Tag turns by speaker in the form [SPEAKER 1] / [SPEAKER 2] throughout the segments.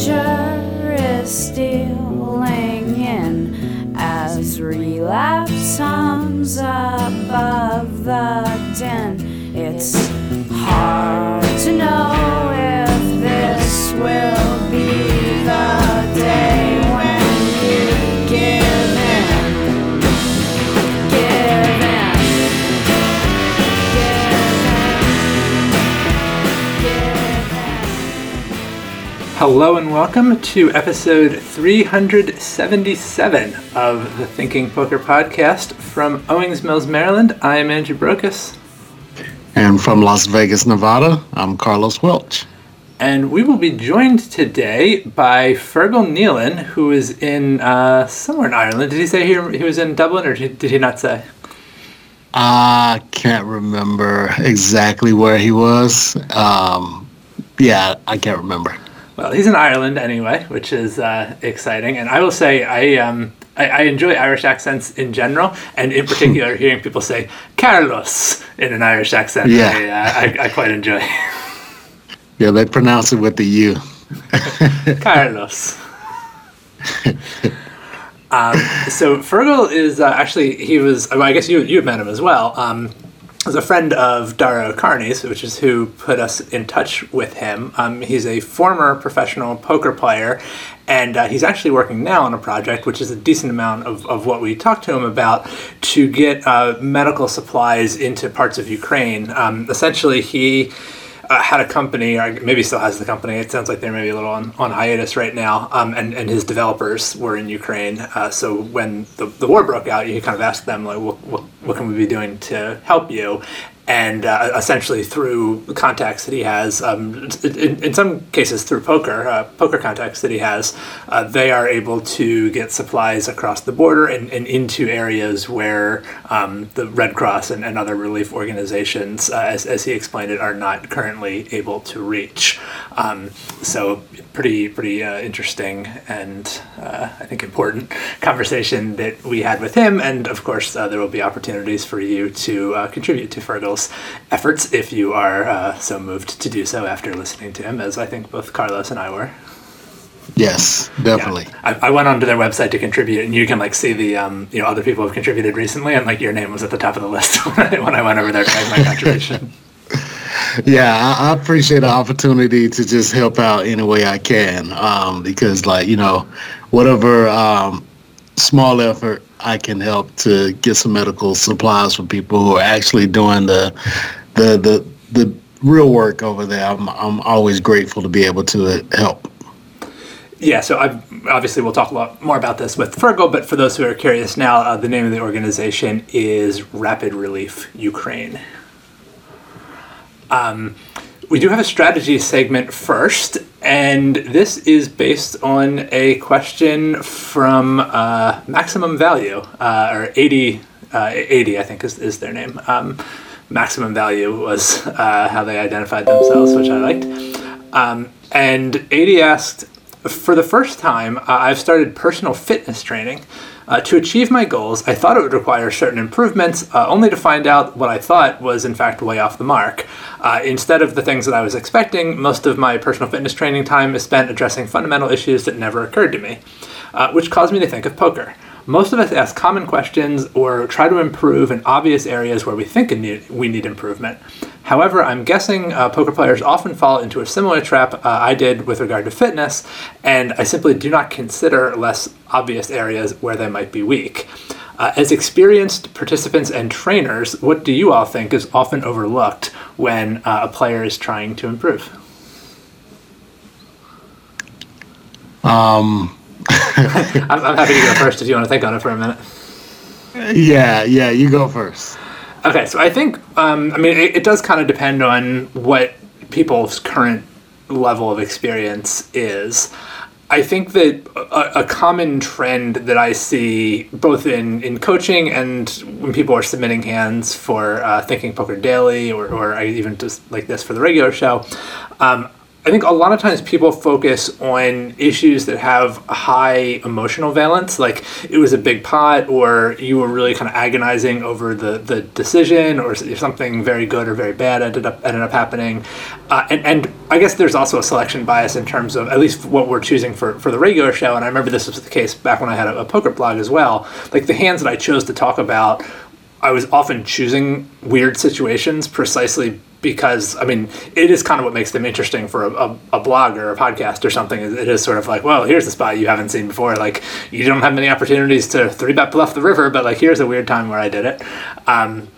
[SPEAKER 1] danger is stealing in as relapse hums above the
[SPEAKER 2] Hello and welcome to episode 377 of the Thinking Poker Podcast from Owings Mills, Maryland. I am Andrew Brokos,
[SPEAKER 3] And from Las Vegas, Nevada, I'm Carlos Welch.
[SPEAKER 2] and we will be joined today by Fergal Nealon, who is in uh, somewhere in Ireland. Did he say he, he was in Dublin, or did did he not say?
[SPEAKER 3] I can't remember exactly where he was. Um, yeah, I can't remember.
[SPEAKER 2] Well, he's in Ireland anyway, which is uh, exciting. And I will say, I, um, I I enjoy Irish accents in general, and in particular, hearing people say Carlos in an Irish accent.
[SPEAKER 3] Yeah.
[SPEAKER 2] I, uh, I, I quite enjoy
[SPEAKER 3] Yeah, they pronounce it with the U.
[SPEAKER 2] Carlos. um, so Fergal is uh, actually he was. Well, I guess you you met him as well. Um, was a friend of Dara O'Kearney's, which is who put us in touch with him. Um, he's a former professional poker player, and uh, he's actually working now on a project, which is a decent amount of, of what we talked to him about, to get uh, medical supplies into parts of Ukraine. Um, essentially, he uh, had a company, or maybe still has the company. It sounds like they're maybe a little on, on hiatus right now. Um, and, and his developers were in Ukraine. Uh, so when the, the war broke out, you kind of asked them, like, what, what, what can we be doing to help you? And uh, essentially through contacts that he has, um, in, in some cases through poker, uh, poker contacts that he has, uh, they are able to get supplies across the border and, and into areas where um, the Red Cross and, and other relief organizations, uh, as, as he explained it, are not currently able to reach. Um, so pretty pretty uh, interesting and uh, I think important conversation that we had with him, and of course there will be opportunities for you to contribute to Fergal's efforts if you are uh, so moved to do so after listening to him, as I think both Carlos and I were.
[SPEAKER 3] Yes, definitely.
[SPEAKER 2] I, I went onto their website to contribute, and you can like see the um, you know other people have contributed recently, and like your name was at the top of the list when I, when I went over there to make my contribution.
[SPEAKER 3] Yeah, I, I appreciate the opportunity to just help out any way I can um, because, like, you know, whatever um, small effort I can help to get some medical supplies for people who are actually doing the the the, the real work over there. I'm, I'm always grateful to be able to help.
[SPEAKER 2] Yeah, so I obviously we'll talk a lot more about this with Fergal, but for those who are curious now, uh, the name of the organization is Rapid Relief Ukraine. Um, we do have a strategy segment first, and this is based on a question from uh, Maximum Value, uh, or 80, uh, 80, I think is, is their name. Um, Maximum Value was uh, how they identified themselves, which I liked. Um, and 80 asked, for the first time, uh, I've started personal fitness training. Uh, to achieve my goals, I thought it would require certain improvements, uh, only to find out what I thought was in fact way off the mark. Uh, instead of the things that I was expecting, most of my personal fitness training time is spent addressing fundamental issues that never occurred to me, uh, which caused me to think of poker. Most of us ask common questions or try to improve in obvious areas where we think we need improvement. However, I'm guessing uh, poker players often fall into a similar trap uh, I did with regard to fitness, and I simply do not consider less obvious areas where they might be weak. Uh, as experienced participants and trainers, what do you all think is often overlooked when uh, a player is trying to improve?
[SPEAKER 3] Um,
[SPEAKER 2] I'm, I'm happy to go first if you want to think on it for a minute.
[SPEAKER 3] yeah, yeah, you go first.
[SPEAKER 2] Okay, so I think um, I mean it, it does kind of depend on what people's current level of experience is. I think that a, a common trend that I see both in, in coaching and when people are submitting hands for uh, Thinking Poker Daily or, or even just like this for the regular show, um, I think a lot of times people focus on issues that have high emotional valence, like it was a big pot, or you were really kind of agonizing over the, the decision, or if something very good or very bad ended up ended up happening. Uh, and, and I guess there's also a selection bias in terms of at least what we're choosing for, for the regular show. And I remember this was the case back when I had a, a poker blog as well. Like the hands that I chose to talk about I was often choosing weird situations precisely because I mean it is kind of what makes them interesting for a, a, a, blog or a podcast or something. It is sort of like, well, here's a spot you haven't seen before. Like you don't have many opportunities to three bet bluff the river, but like here's a weird time where I did it. Um,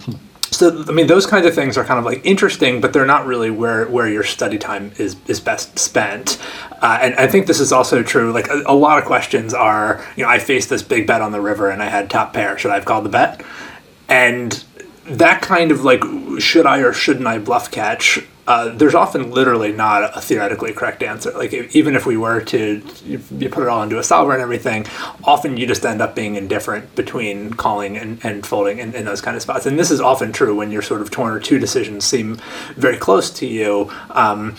[SPEAKER 2] so I mean those kinds of things are kind of like interesting, but they're not really where where your study time is is best spent. Uh, and I think this is also true. Like a, a lot of questions are, you know, I faced this big bet on the river and I had top pair. Should I have called the bet? And that kind of like should I or shouldn't I bluff catch? Uh, there's often literally not a theoretically correct answer. Like even if we were to you, you, put it all into a solver and everything, often you just end up being indifferent between calling and, and folding in, in those kind of spots. And this is often true when you're sort of torn or two decisions seem very close to you. Um,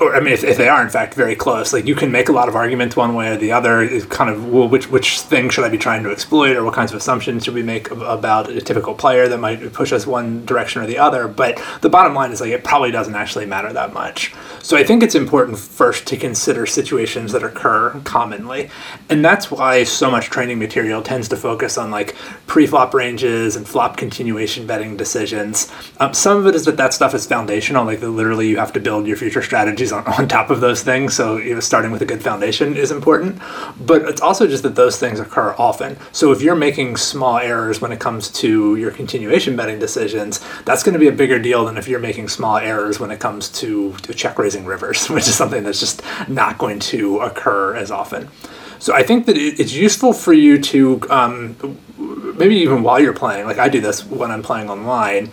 [SPEAKER 2] or I mean, if, if they are in fact very close, like you can make a lot of arguments one way or the other. It's kind of well, which which thing should I be trying to exploit, or what kinds of assumptions should we make about a typical player that might push us one direction or the other? But the bottom line is like it probably doesn't actually matter that much. So I think it's important first to consider situations that occur commonly, and that's why so much training material tends to focus on like pre-flop ranges and flop continuation betting decisions. Um, some of it is that that stuff is foundational, like that literally you have to build your future strategies on, on top of those things. So you know, starting with a good foundation is important. But it's also just that those things occur often. So if you're making small errors when it comes to your continuation betting decisions, that's going to be a bigger deal than if you're making small errors when it comes to, to check raising rivers, which is something that's just not going to occur as often. So I think that it's useful for you to um, maybe even while you're playing, like I do this when I'm playing online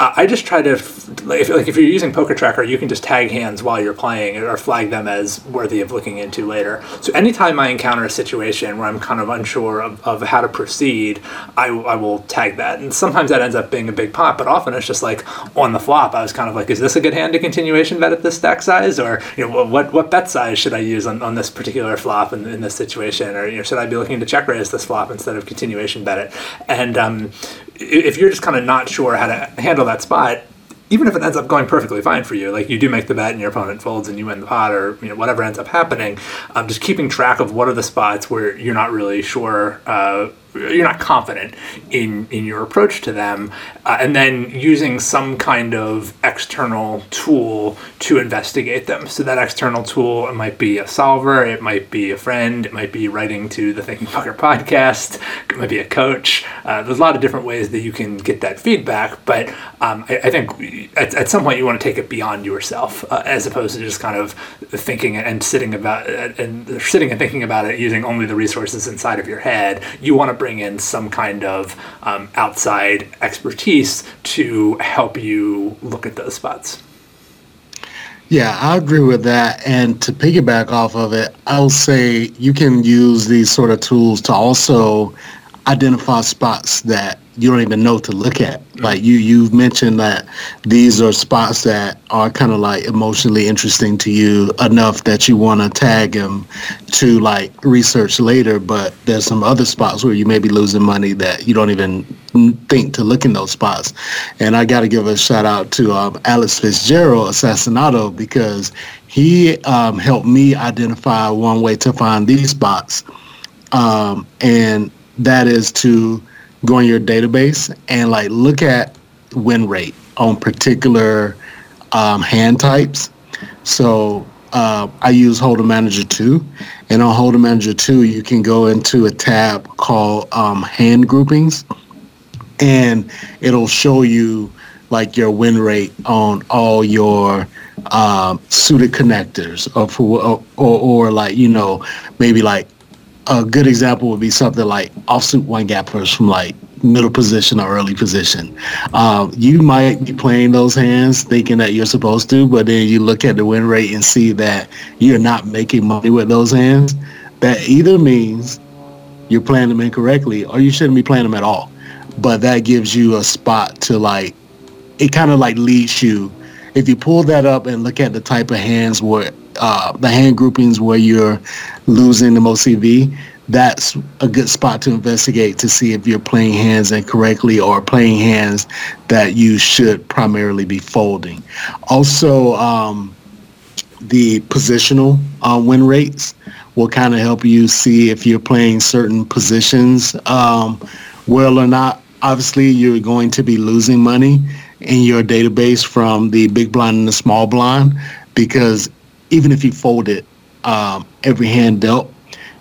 [SPEAKER 2] I just try to if, like if you're using Poker Tracker, you can just tag hands while you're playing or flag them as worthy of looking into later. So anytime I encounter a situation where I'm kind of unsure of, of how to proceed, I, I will tag that. And sometimes that ends up being a big pot, but often it's just like on the flop. I was kind of like, is this a good hand to continuation bet at this stack size, or you know what what bet size should I use on, on this particular flop in, in this situation, or you know should I be looking to check raise this flop instead of continuation bet it? And um, if you're just kind of not sure how to handle that spot, even if it ends up going perfectly fine for you, like you do make the bet and your opponent folds and you win the pot or you know whatever ends up happening, um, just keeping track of what are the spots where you're not really sure uh, you're not confident in in your approach to them, uh, and then using some kind of external tool to investigate them. So that external tool it might be a solver, it might be a friend, it might be writing to the Thinking Poker podcast, it might be a coach. Uh, there's a lot of different ways that you can get that feedback, but um, I, I, think at, at, some point you want to take it beyond yourself uh, as opposed to just kind of thinking and sitting about and sitting and thinking about it using only the resources inside of your head. You want to bring in some kind of um, outside expertise to help you look at those spots.
[SPEAKER 3] Yeah, I agree with that. And to piggyback off of it, I'll say you can use these sort of tools to also identify spots that you don't even know to look at. Like you, you've mentioned that these are spots that are kind of like emotionally interesting to you enough that you want to tag them to like research later. But there's some other spots where you may be losing money that you don't even think to look in those spots. And I got to give a shout out to um, Alex Fitzgerald Assassinato because he um, helped me identify one way to find these spots. Um, and that is to go in your database and like look at win rate on particular um, hand types. So uh, I use Hold'em Manager 2. And on Hold'em Manager 2, you can go into a tab called um, Hand Groupings. And it'll show you like your win rate on all your um, suited connectors or, or, or, or like, you know, maybe like a good example would be something like offsuit one gappers from like middle position or early position. Um, you might be playing those hands thinking that you're supposed to, but then you look at the win rate and see that you're not making money with those hands. That either means you're playing them incorrectly or you shouldn't be playing them at all. But that gives you a spot to like, it kind of like leads you if you pull that up and look at the type of hands where uh, the hand groupings where you're losing the most EV, that's a good spot to investigate to see if you're playing hands incorrectly or playing hands that you should primarily be folding. Also, um, the positional uh, win rates will kind of help you see if you're playing certain positions um, well or not. Obviously, you're going to be losing money in your database from the big blind and the small blind because even if you fold it um, every hand dealt,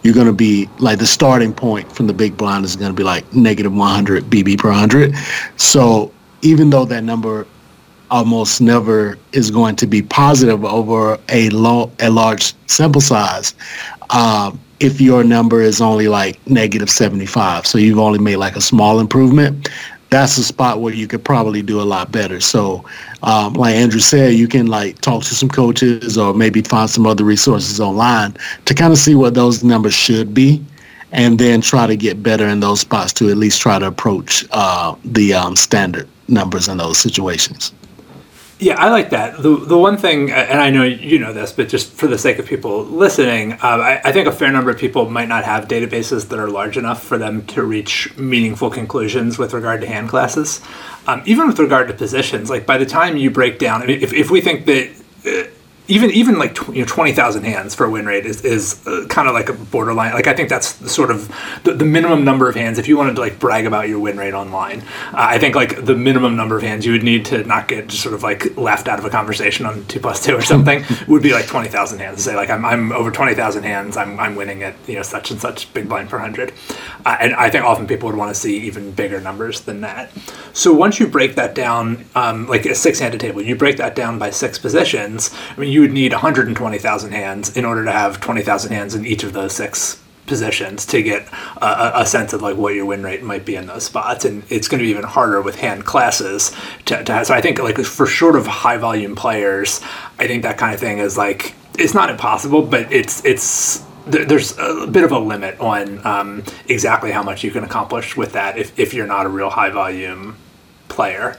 [SPEAKER 3] you're going to be like the starting point from the big blind is going to be like negative 100 BB per 100. So even though that number almost never is going to be positive over a low, a large sample size, um, if your number is only like negative 75, so you've only made like a small improvement, that's a spot where you could probably do a lot better. So, um, like Andrew said, you can like talk to some coaches or maybe find some other resources online to kind of see what those numbers should be, and then try to get better in those spots to at least try to approach uh, the um, standard numbers in those situations.
[SPEAKER 2] Yeah, I like that. The the one thing, and I know you know this, but just for the sake of people listening, uh, I, I, think a fair number of people might not have databases that are large enough for them to reach meaningful conclusions with regard to hand classes. Um, even with regard to positions, like by the time you break down, I mean, if, if we think that uh, even even like tw- you know, twenty thousand hands for a win rate is is uh, kind of like a borderline. Like I think that's sort of the, the, minimum number of hands if you wanted to like brag about your win rate online. Uh, I think like the minimum number of hands you would need to not get just sort of like left out of a conversation on two plus two or something would be like twenty thousand hands. To say like I'm, I'm over twenty thousand hands, I'm, I'm winning at you know such and such big blind per hundred, uh, and I think often people would want to see even bigger numbers than that. So once you break that down, um, like a six handed table, you break that down by six positions. I mean you would need 120,000 hands in order to have 20,000 hands in each of those six positions to get a, a, sense of like what your win rate might be in those spots. And it's going to be even harder with hand classes to, to have so i think like for sort of high volume players i think that kind of thing is like it's not impossible but it's it's there's a bit of a limit on um, exactly how much you can accomplish with that if, if you're not a real high volume player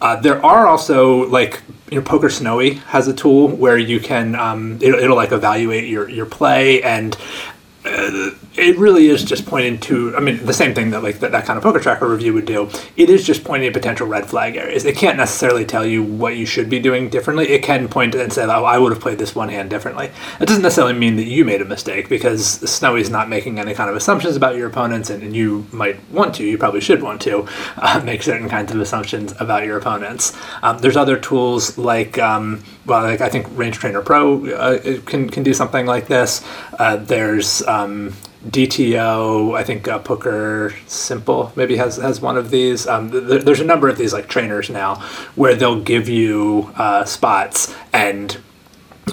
[SPEAKER 2] uh, there are also like you know, PokerSnowie has a tool where you can um, it'll, it'll like evaluate your your play and uh, it really is just pointing to i mean the same thing that like that, that kind of poker tracker review would do. It is just pointing to potential red flag areas it can't necessarily tell you what you should be doing differently. It can point and say oh i would have played this one hand differently. It doesn't necessarily mean that you made a mistake because Snowie's not making any kind of assumptions about your opponents and, and you might want to you probably should want to uh, make certain kinds of assumptions about your opponents. Um, there's other tools like um, well like i think range trainer pro uh, can, can do something like this. Uh, there's um, DTO, I think uh, Poker Simple maybe has has one of these. Um, th- there's a number of these like trainers now where they'll give you uh, spots and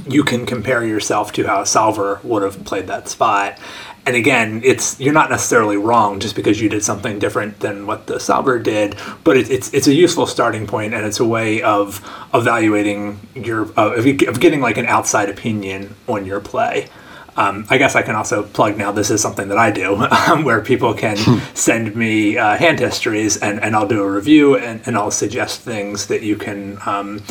[SPEAKER 2] you can compare yourself to how a solver would have played that spot. And again, it's you're not necessarily wrong just because you did something different than what the solver did, but it, it's it's a useful starting point and it's a way of evaluating your uh, of getting like an outside opinion on your play. Um, I guess I can also plug now. This is something that I do, um, where people can hmm. send me uh, hand histories, and, and I'll do a review, and, and I'll suggest things that you can um,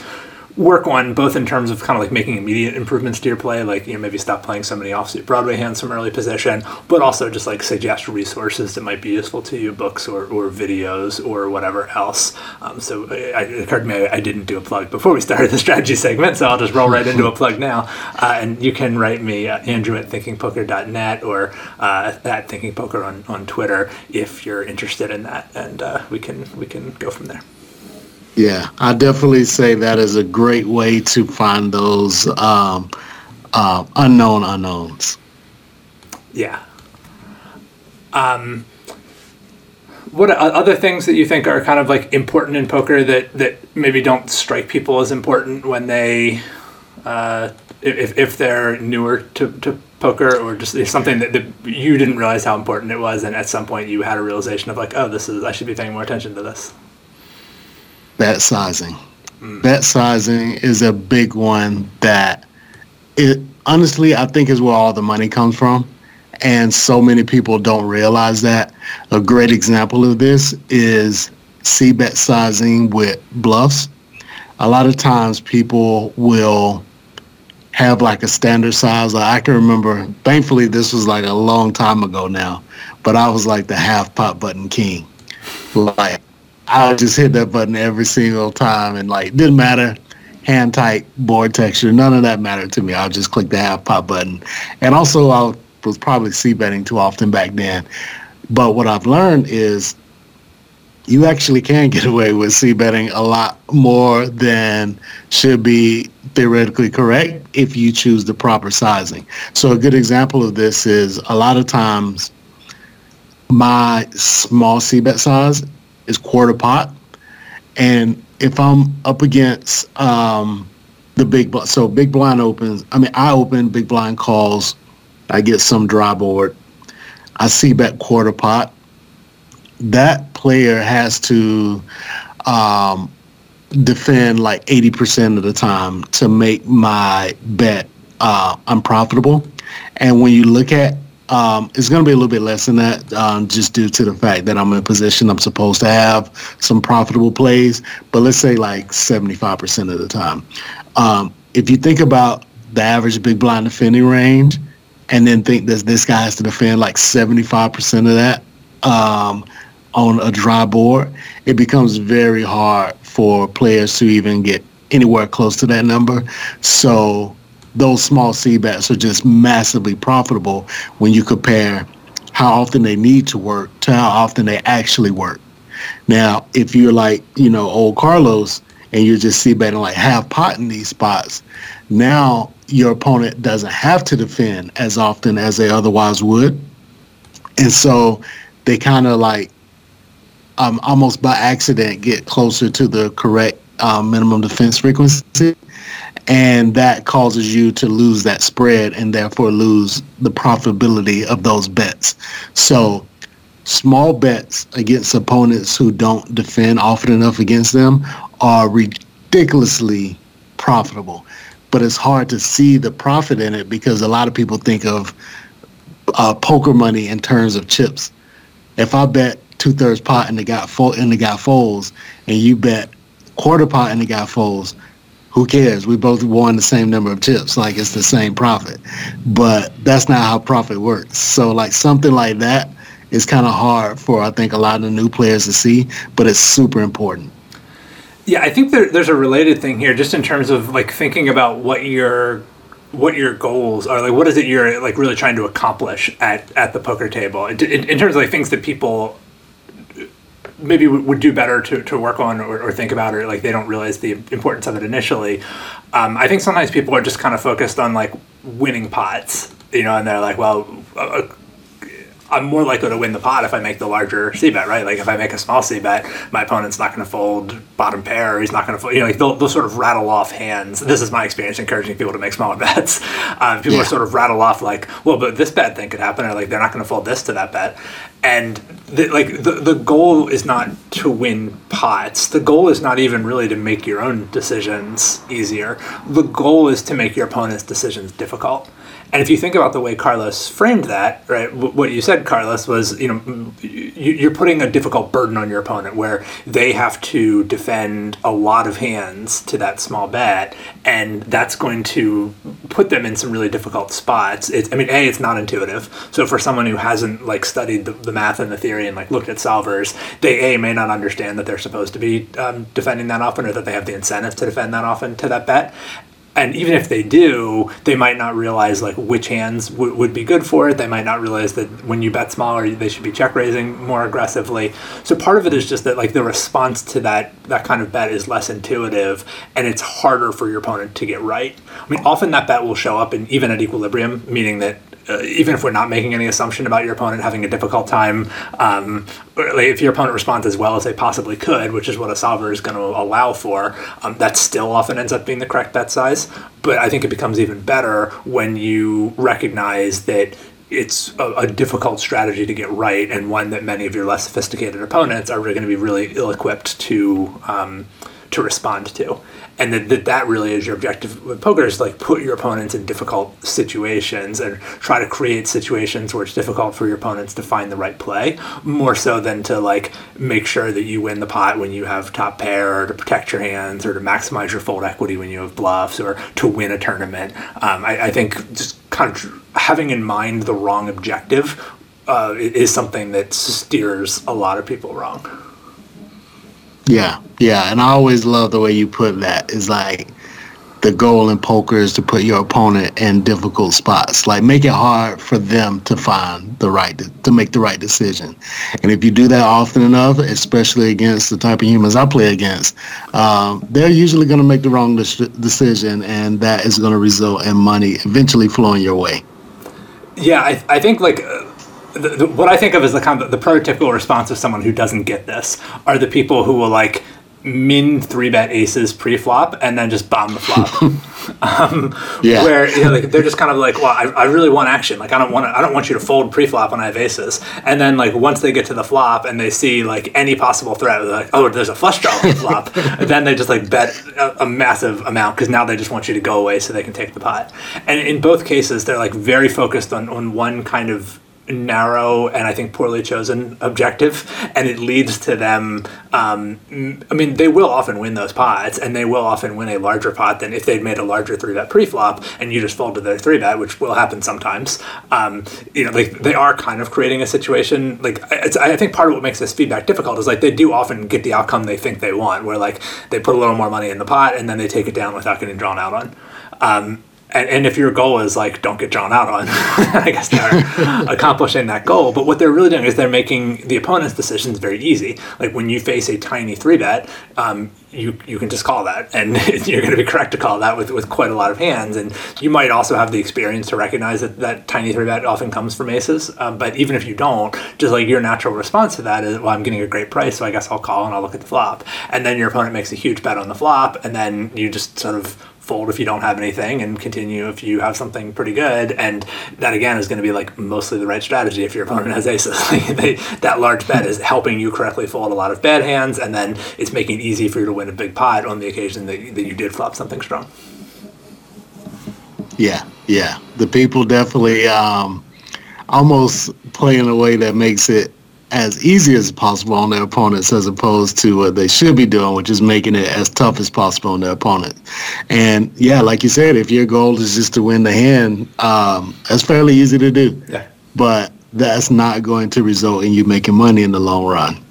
[SPEAKER 2] work on both in terms of kind of like making immediate improvements to your play, like you know maybe stop playing so many offsuit Broadway hands from early position, but also just like suggest resources that might be useful to you, books or, or videos or whatever else. Um, so it, occurred to me I, didn't do a plug before we started the strategy segment, so I'll just roll right into a plug now. Uh, and you can write me uh, Andrew at thinkingpoker.net or uh, at thinkingpoker on, on Twitter if you're interested in that, and uh, we can we can go from there.
[SPEAKER 3] Yeah, I definitely say that is a great way to find those um, uh, unknown unknowns.
[SPEAKER 2] Yeah. Um, what other things that you think are kind of like important in poker that that maybe don't strike people as important when they uh, if, if they're newer to, to poker or just something that, that you didn't realize how important it was and at some point you had a realization of like oh this is i should be paying more attention to this
[SPEAKER 3] bet sizing. Mm. Bet sizing is a big one that it honestly I think is where all the money comes from. And so many people don't realize that. A great example of this is C bet sizing with bluffs. a lot of times people will have like a standard size. Like I can remember, thankfully, this was like a long time ago now, but I was like the half pot button king. Like I would just hit that button every single time, and like didn't matter hand tight board texture, none of that mattered to me. I'll just click the half pot button, and also I was probably c betting too often back then. But what I've learned is you actually can get away with c betting a lot more than should be theoretically correct if you choose the proper sizing. So a good example of this is a lot of times my small c bet size is quarter pot, and if I'm up against um, the big blind, so big blind opens. I mean, I open big blind calls. I get some dry board. I see bet quarter pot that player has to um, defend like 80% of the time to make my bet uh, unprofitable. And when you look at um, it's going to be a little bit less than that, um, just due to the fact that I'm in a position I'm supposed to have some profitable plays. But let's say like 75% of the time. Um, if you think about the average big blind defending range, and then think that this guy has to defend like 75% of that, um, on a dry board, it becomes very hard for players to even get anywhere close to that number. So those small C bets are just massively profitable when you compare how often they need to work to how often they actually work. Now, if you're like, you know, old Carlos and you're just C betting like half pot in these spots, now your opponent doesn't have to defend as often as they otherwise would. And so they kind of like um, almost by accident get closer to the correct um, minimum defense frequency. And that causes you to lose that spread and therefore lose the profitability of those bets. So small bets against opponents who don't defend often enough against them are ridiculously profitable. But it's hard to see the profit in it because a lot of people think of uh, poker money in terms of chips. If I bet two thirds pot and the guy fo- and the guy folds, and you bet quarter pot and the guy folds, who cares? We both won the same number of chips. Like it's the same profit, but that's not how profit works. So like something like that is kind of hard for I think a lot of the new players to see, but it's super important.
[SPEAKER 2] Yeah, I think there, there's a related thing here, just in terms of like thinking about what your what your goals are. Like, what is it you're like really trying to accomplish at at the poker table in, in terms of like things that people maybe would do better to, to work on or, or, think about or like they don't realize the importance of it initially um, i think sometimes people are just kind of focused on like winning pots you know and they're like well uh, I'm more likely to win the pot if I make the larger C bet, right? Like if I make a small C bet, my opponent's not going to fold bottom pair. He's not going to fold. You know, like they'll, they'll sort of rattle off hands. This is my experience encouraging people to make smaller bets. Um, people yeah. sort of rattle off like, well, but this bad thing could happen, or like they're not going to fold this to that bet. And the, like the the goal is not to win pots. The goal is not even really to make your own decisions easier. The goal is to make your opponent's decisions difficult. And if you think about the way Carlos framed that, right, what you said, Carlos, was you know you're putting a difficult burden on your opponent where they have to defend a lot of hands to that small bet, and that's going to put them in some really difficult spots. It's, I mean, a it's not intuitive. So for someone who hasn't like studied the, the math and the theory and like looked at solvers, they a may not understand that they're supposed to be um, defending that often or that they have the incentive to defend that often to that bet, and even if they do, they might not realize like which hands w- would be good for it. They might not realize that when you bet smaller, they should be check raising more aggressively. So part of it is just that like the response to that that kind of bet is less intuitive, and it's harder for your opponent to get right. I mean, often that bet will show up in even at equilibrium, meaning that uh, even if we're not making any assumption about your opponent having a difficult time, um, if your opponent responds as well as they possibly could, which is what a solver is going to allow for, um, that still often ends up being the correct bet size. But I think it becomes even better when you recognize that it's a, a, difficult strategy to get right and one that many of your less sophisticated opponents are going to be really ill equipped to um, to respond to. And that, that really is your objective with poker is like put your opponents in difficult situations and try to create situations where it's difficult for your opponents to find the right play more so than to like make sure that you win the pot when you have top pair or to protect your hands or to maximize your fold equity when you have bluffs or to win a tournament. Um, I, I think just kind of having in mind the wrong objective uh, is something that steers a lot of people wrong
[SPEAKER 3] Yeah, yeah, and I always love the way you put that. It's like the goal in poker is to put your opponent in difficult spots. Like make it hard for them to find the right to make the right decision. And if you do that often enough, especially against the type of humans I play against, um, they're usually going to make the wrong de- decision, and that is going to result in money eventually flowing your way.
[SPEAKER 2] Yeah, I, I think like uh, the, the, what I think of as the kind of the prototypical response of someone who doesn't get this are the people who will like min three bet aces pre flop and then just bomb the flop. um,
[SPEAKER 3] Yeah.
[SPEAKER 2] Where you know, like, they're just kind of like, well, I, I really want action. Like I don't want to, I don't want you to fold pre flop when I have aces. And then like once they get to the flop and they see like any possible threat, they're like, oh, there's a flush draw on the flop. then they just like bet a, a massive amount because now they just want you to go away so they can take the pot. And in both cases, they're like very focused on on one kind of narrow and I think poorly chosen objective, and it leads to them. Um, I mean, they will often win those pots, and they will often win a larger pot than if they'd made a larger three bet pre-flop, and you just fold to their three bet, which will happen sometimes. Um, you know, like they are kind of creating a situation. Like I think part of what makes this feedback difficult is like they do often get the outcome they think they want, where like they put a little more money in the pot and then they take it down without getting drawn out on. Um, and, and if your goal is like don't get drawn out on i guess they're accomplishing that goal. But what they're really doing is they're making the opponent's decisions very easy. Like when you face a tiny three bet um, you you can just call that. And you're going to be correct to call that with, with quite a lot of hands. And you might also have the experience to recognize that that tiny three bet often comes from aces. Um, but even if you don't just like your natural response to that is well i'm getting a great price so i guess i'll call and i'll look at the flop. And then your opponent makes a huge bet on the flop and then you just sort of fold if you don't have anything and continue if you have something pretty good. And that again is going to be like mostly the right strategy if your opponent has aces. They, that large bet is helping you correctly fold a lot of bad hands and then it's making it easy for you to win a big pot on the occasion that, that you did flop something strong.
[SPEAKER 3] Yeah, yeah. The people definitely um, almost play in a way that makes it as easy as possible on their opponents as opposed to what they should be doing, which is making it as tough as possible on their opponent. And yeah, like you said, if your goal is just to win the hand, um, that's fairly easy to do.
[SPEAKER 2] yeah
[SPEAKER 3] But that's not going to result in you making money in the long run.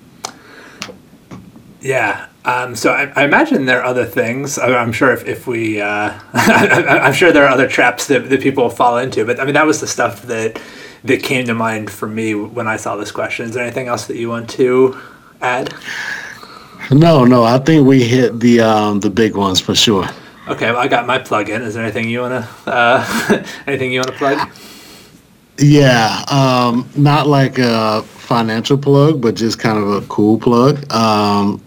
[SPEAKER 2] Yeah. Um, so I, I imagine there are other things. I- I'm sure if, if we, uh, I'm sure there are other traps that, that people fall into. But I mean, that was the stuff that that came to mind for me when I saw this question. Is there anything else that you want to add?
[SPEAKER 3] No, no, I think we hit the um, the big ones for sure.
[SPEAKER 2] Okay, well, I got my plug in. Is there anything you want to, uh, anything you want to plug?
[SPEAKER 3] Yeah, um, not like a financial plug, but just kind of a cool plug. Um,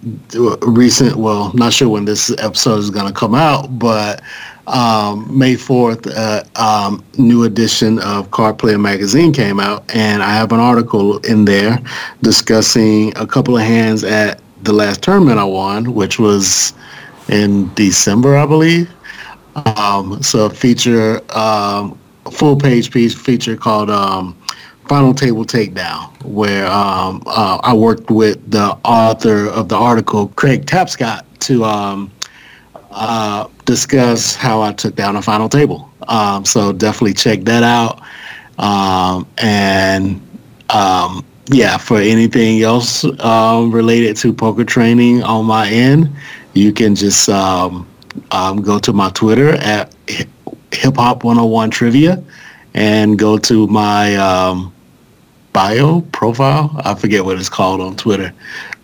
[SPEAKER 3] recent, well, not sure when this episode is going to come out, but um, May 4th, uh, um, new edition of Card Player Magazine came out, and I have an article in there discussing a couple of hands at the last tournament I won, which was in December, I believe. Um, so a feature, um, full page piece feature called um, Final Table Takedown, where um, uh, I worked with the author of the article, Craig Tapscott, to um, uh, discuss how I took down a final table. Um, so definitely check that out. Um, and um, yeah, for anything else um, related to poker training on my end, you can just um, um, go to my Twitter at Hip Hop 101 Trivia and go to my um, bio profile. I forget what it's called on Twitter.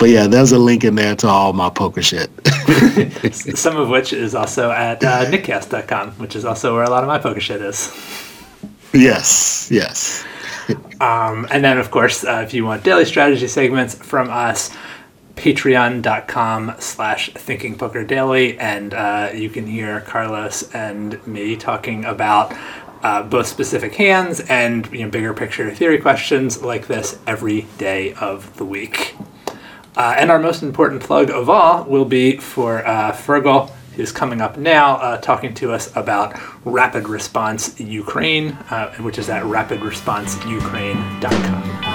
[SPEAKER 3] But yeah, there's a link in there to all my poker shit.
[SPEAKER 2] Some of which is also at uh, nickcast.com, which is also where a lot of my poker shit is.
[SPEAKER 3] yes, yes.
[SPEAKER 2] Um, and then, of course, uh, if you want daily strategy segments from us, patreon.com slash thinking poker daily and uh, you can hear carlos and me talking about uh, both specific hands and you know bigger picture theory questions like this every day of the week Uh, and our most important plug of all will be for uh, Fergal, who's coming up now, uh, talking to us about Rapid Response Ukraine, uh, which is at rapidresponseukraine.com.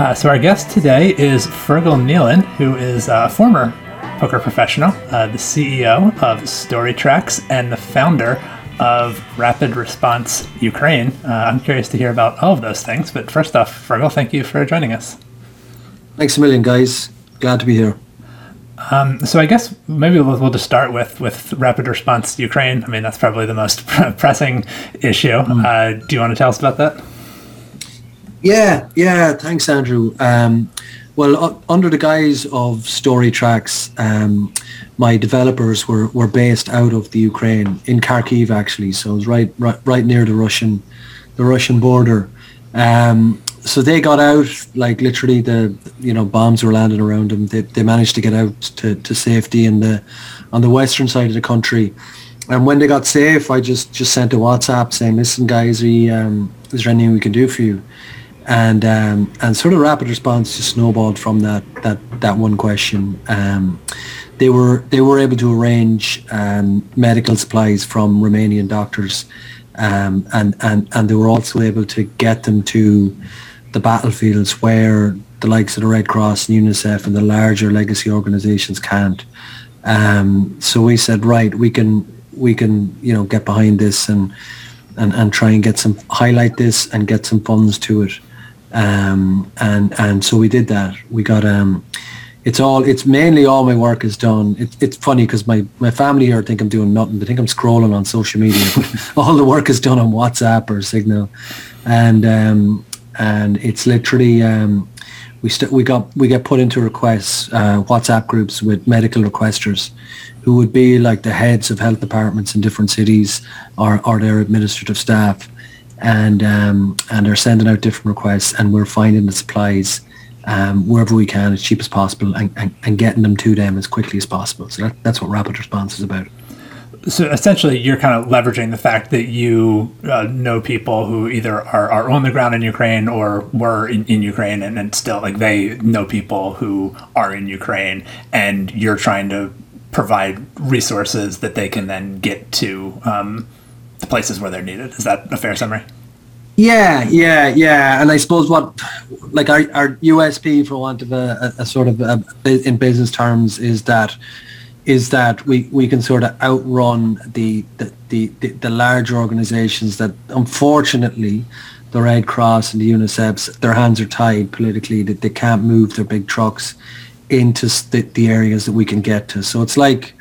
[SPEAKER 2] Uh, so our guest today is Fergal Nealon, who is a former poker professional, uh, the CEO of StoryTracks, and the founder of Rapid Response Ukraine. Uh, I'm curious to hear about all of those things, but first off, Fergal, thank you for joining us.
[SPEAKER 4] Thanks a million, guys. Glad to be here.
[SPEAKER 2] So I guess maybe we'll, we'll just start with, with Rapid Response Ukraine. I mean, that's probably the most pressing issue. Uh, do you want to tell us about that?
[SPEAKER 4] Yeah, yeah. Thanks, Andrew. Um, well, u- under the guise of Story Tracks, um, my developers were, were based out of the Ukraine in Kharkiv, actually. So it was right, right, right near the Russian, the Russian border. Um, so they got out, like literally the, you know, bombs were landing around them. They, they managed to get out to, to safety in the, on the western side of the country. And when they got safe, I just, just sent a WhatsApp saying, listen, guys, we, um, is there anything we can do for you? And um, and sort of rapid response just snowballed from that that that one question. Um, they were they were able to arrange um, medical supplies from Romanian doctors, um, and and and they were also able to get them to the battlefields where the likes of the Red Cross and UNICEF and the larger legacy organisations can't. Um, so we said, right, we can we can you know get behind this and and, and try and get some highlight this and get some funds to it um, and and so we did that. We got um, it's all it's mainly all my work is done. It, it's funny because my my family here think I'm doing nothing. They think I'm scrolling on social media, but all the work is done on WhatsApp or Signal, and um, and it's literally um, we st- we got we get put into requests uh, WhatsApp groups with medical requesters, who would be like the heads of health departments in different cities or or their administrative staff and um, and are sending out different requests and we're finding the supplies um, wherever we can as cheap as possible and, and, and getting them to them as quickly as possible. So that, that's what rapid response is about.
[SPEAKER 2] So essentially, you're kind of leveraging the fact that you uh, know people who either are, are on the ground in Ukraine or were in, in Ukraine, and, and still like they know people who are in Ukraine, and you're trying to provide resources that they can then get to um, the places where they're needed. Is that a fair summary?
[SPEAKER 4] Yeah, yeah, yeah. And I suppose what, like our, our USP, for want of a, a, a sort of a, in business terms, is that is that we, we can sort of outrun the the, the, the, larger organizations that unfortunately the Red Cross and the UNICEFs, their hands are tied politically, that they can't move their big trucks into the, the areas that we can get to. So it's like,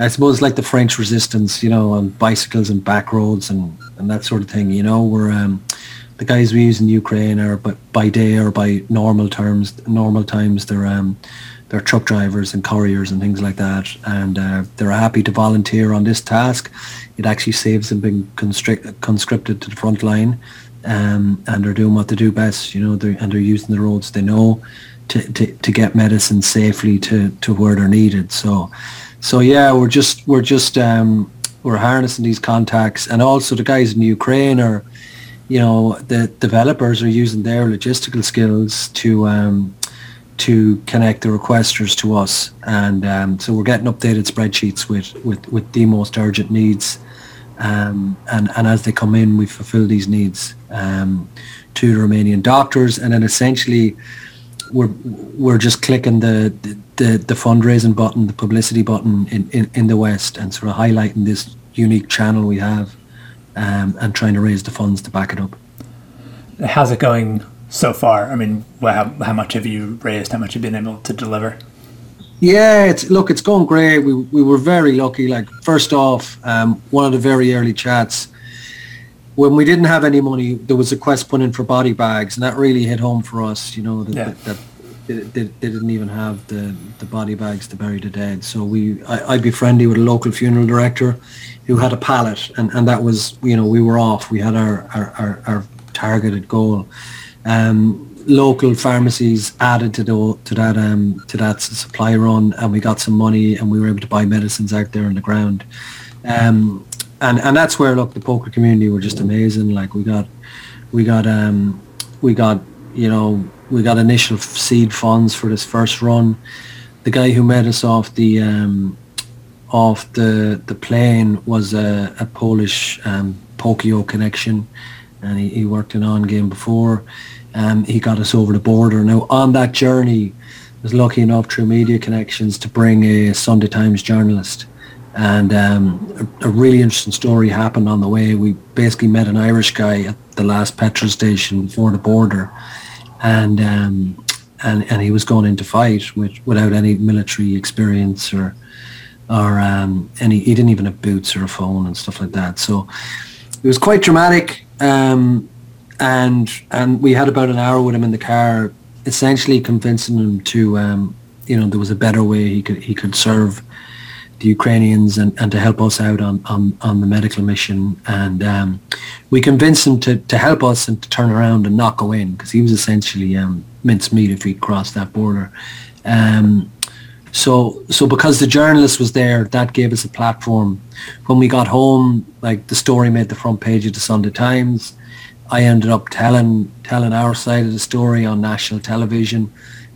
[SPEAKER 4] I suppose like the French resistance, you know, on bicycles and back roads and, and that sort of thing, you know, where um, the guys we use in Ukraine are but by day or by normal terms, normal times, they're um, they're truck drivers and couriers and things like that, and uh, they're happy to volunteer on this task. It actually saves them being constrict, conscripted to the front line, um, and they're doing what they do best, you know, they're, and they're using the roads they know to, to, to get medicine safely to, to where they're needed. So, so yeah, we're just we're just um, we're harnessing these contacts, and also the guys in Ukraine are, you know, the developers are using their logistical skills to um, to connect the requesters to us, and um, so we're getting updated spreadsheets with with, with the most urgent needs, um, and and as they come in, we fulfil these needs um, to the Romanian doctors, and then essentially we're we're just clicking the the, the fundraising button, the publicity button in, in, in the West, and sort of highlighting this unique channel we have, um, and trying to raise the funds to back it up.
[SPEAKER 2] How's it going so far? I mean, well, how, how much have you raised? How much have you been able to deliver?
[SPEAKER 4] Yeah, it's look, it's going great. We we were very lucky. Like first off, um, one of the very early chats, when we didn't have any money, there was a quest put in for body bags, and that really hit home for us. You know that
[SPEAKER 2] Yeah.
[SPEAKER 4] that, that they, they, didn't even have the, the body bags to bury the dead. So we, I, I'd be friendly with a local funeral director, who had a pallet, and, and that was you know we were off. We had our our, our, our targeted goal. Um, local pharmacies added to the to that um to that supply run, and we got some money, and we were able to buy medicines out there on the ground. Um, and and that's where look the poker community were just amazing. Like we got we got um we got you know we got initial seed funds for this first run. The guy who met us off the um, off the the plane was a, a Polish um, Pokio connection, and he, he worked in on game before. Um, he got us over the border. Now on that journey, was lucky enough through media connections to bring a Sunday Times journalist, and um, a, a, really interesting story happened on the way. We basically met an Irish guy at the last petrol station before the border, and um, and and he was going into fight with, without any military experience or or um, any he didn't even have boots or a phone and stuff like that. So it was quite dramatic. Um, and and we had about an hour with him in the car, essentially convincing him to um, you know there was a better way he could he could serve the Ukrainians and, and to help us out on, on, on the medical mission. And um, we convinced him to, to help us and to turn around and not go in because he was essentially um, mincemeat if we crossed that border. Um, so so because the journalist was there, that gave us a platform. When we got home, like the story made the front page of the Sunday Times. I ended up telling telling our side of the story on national television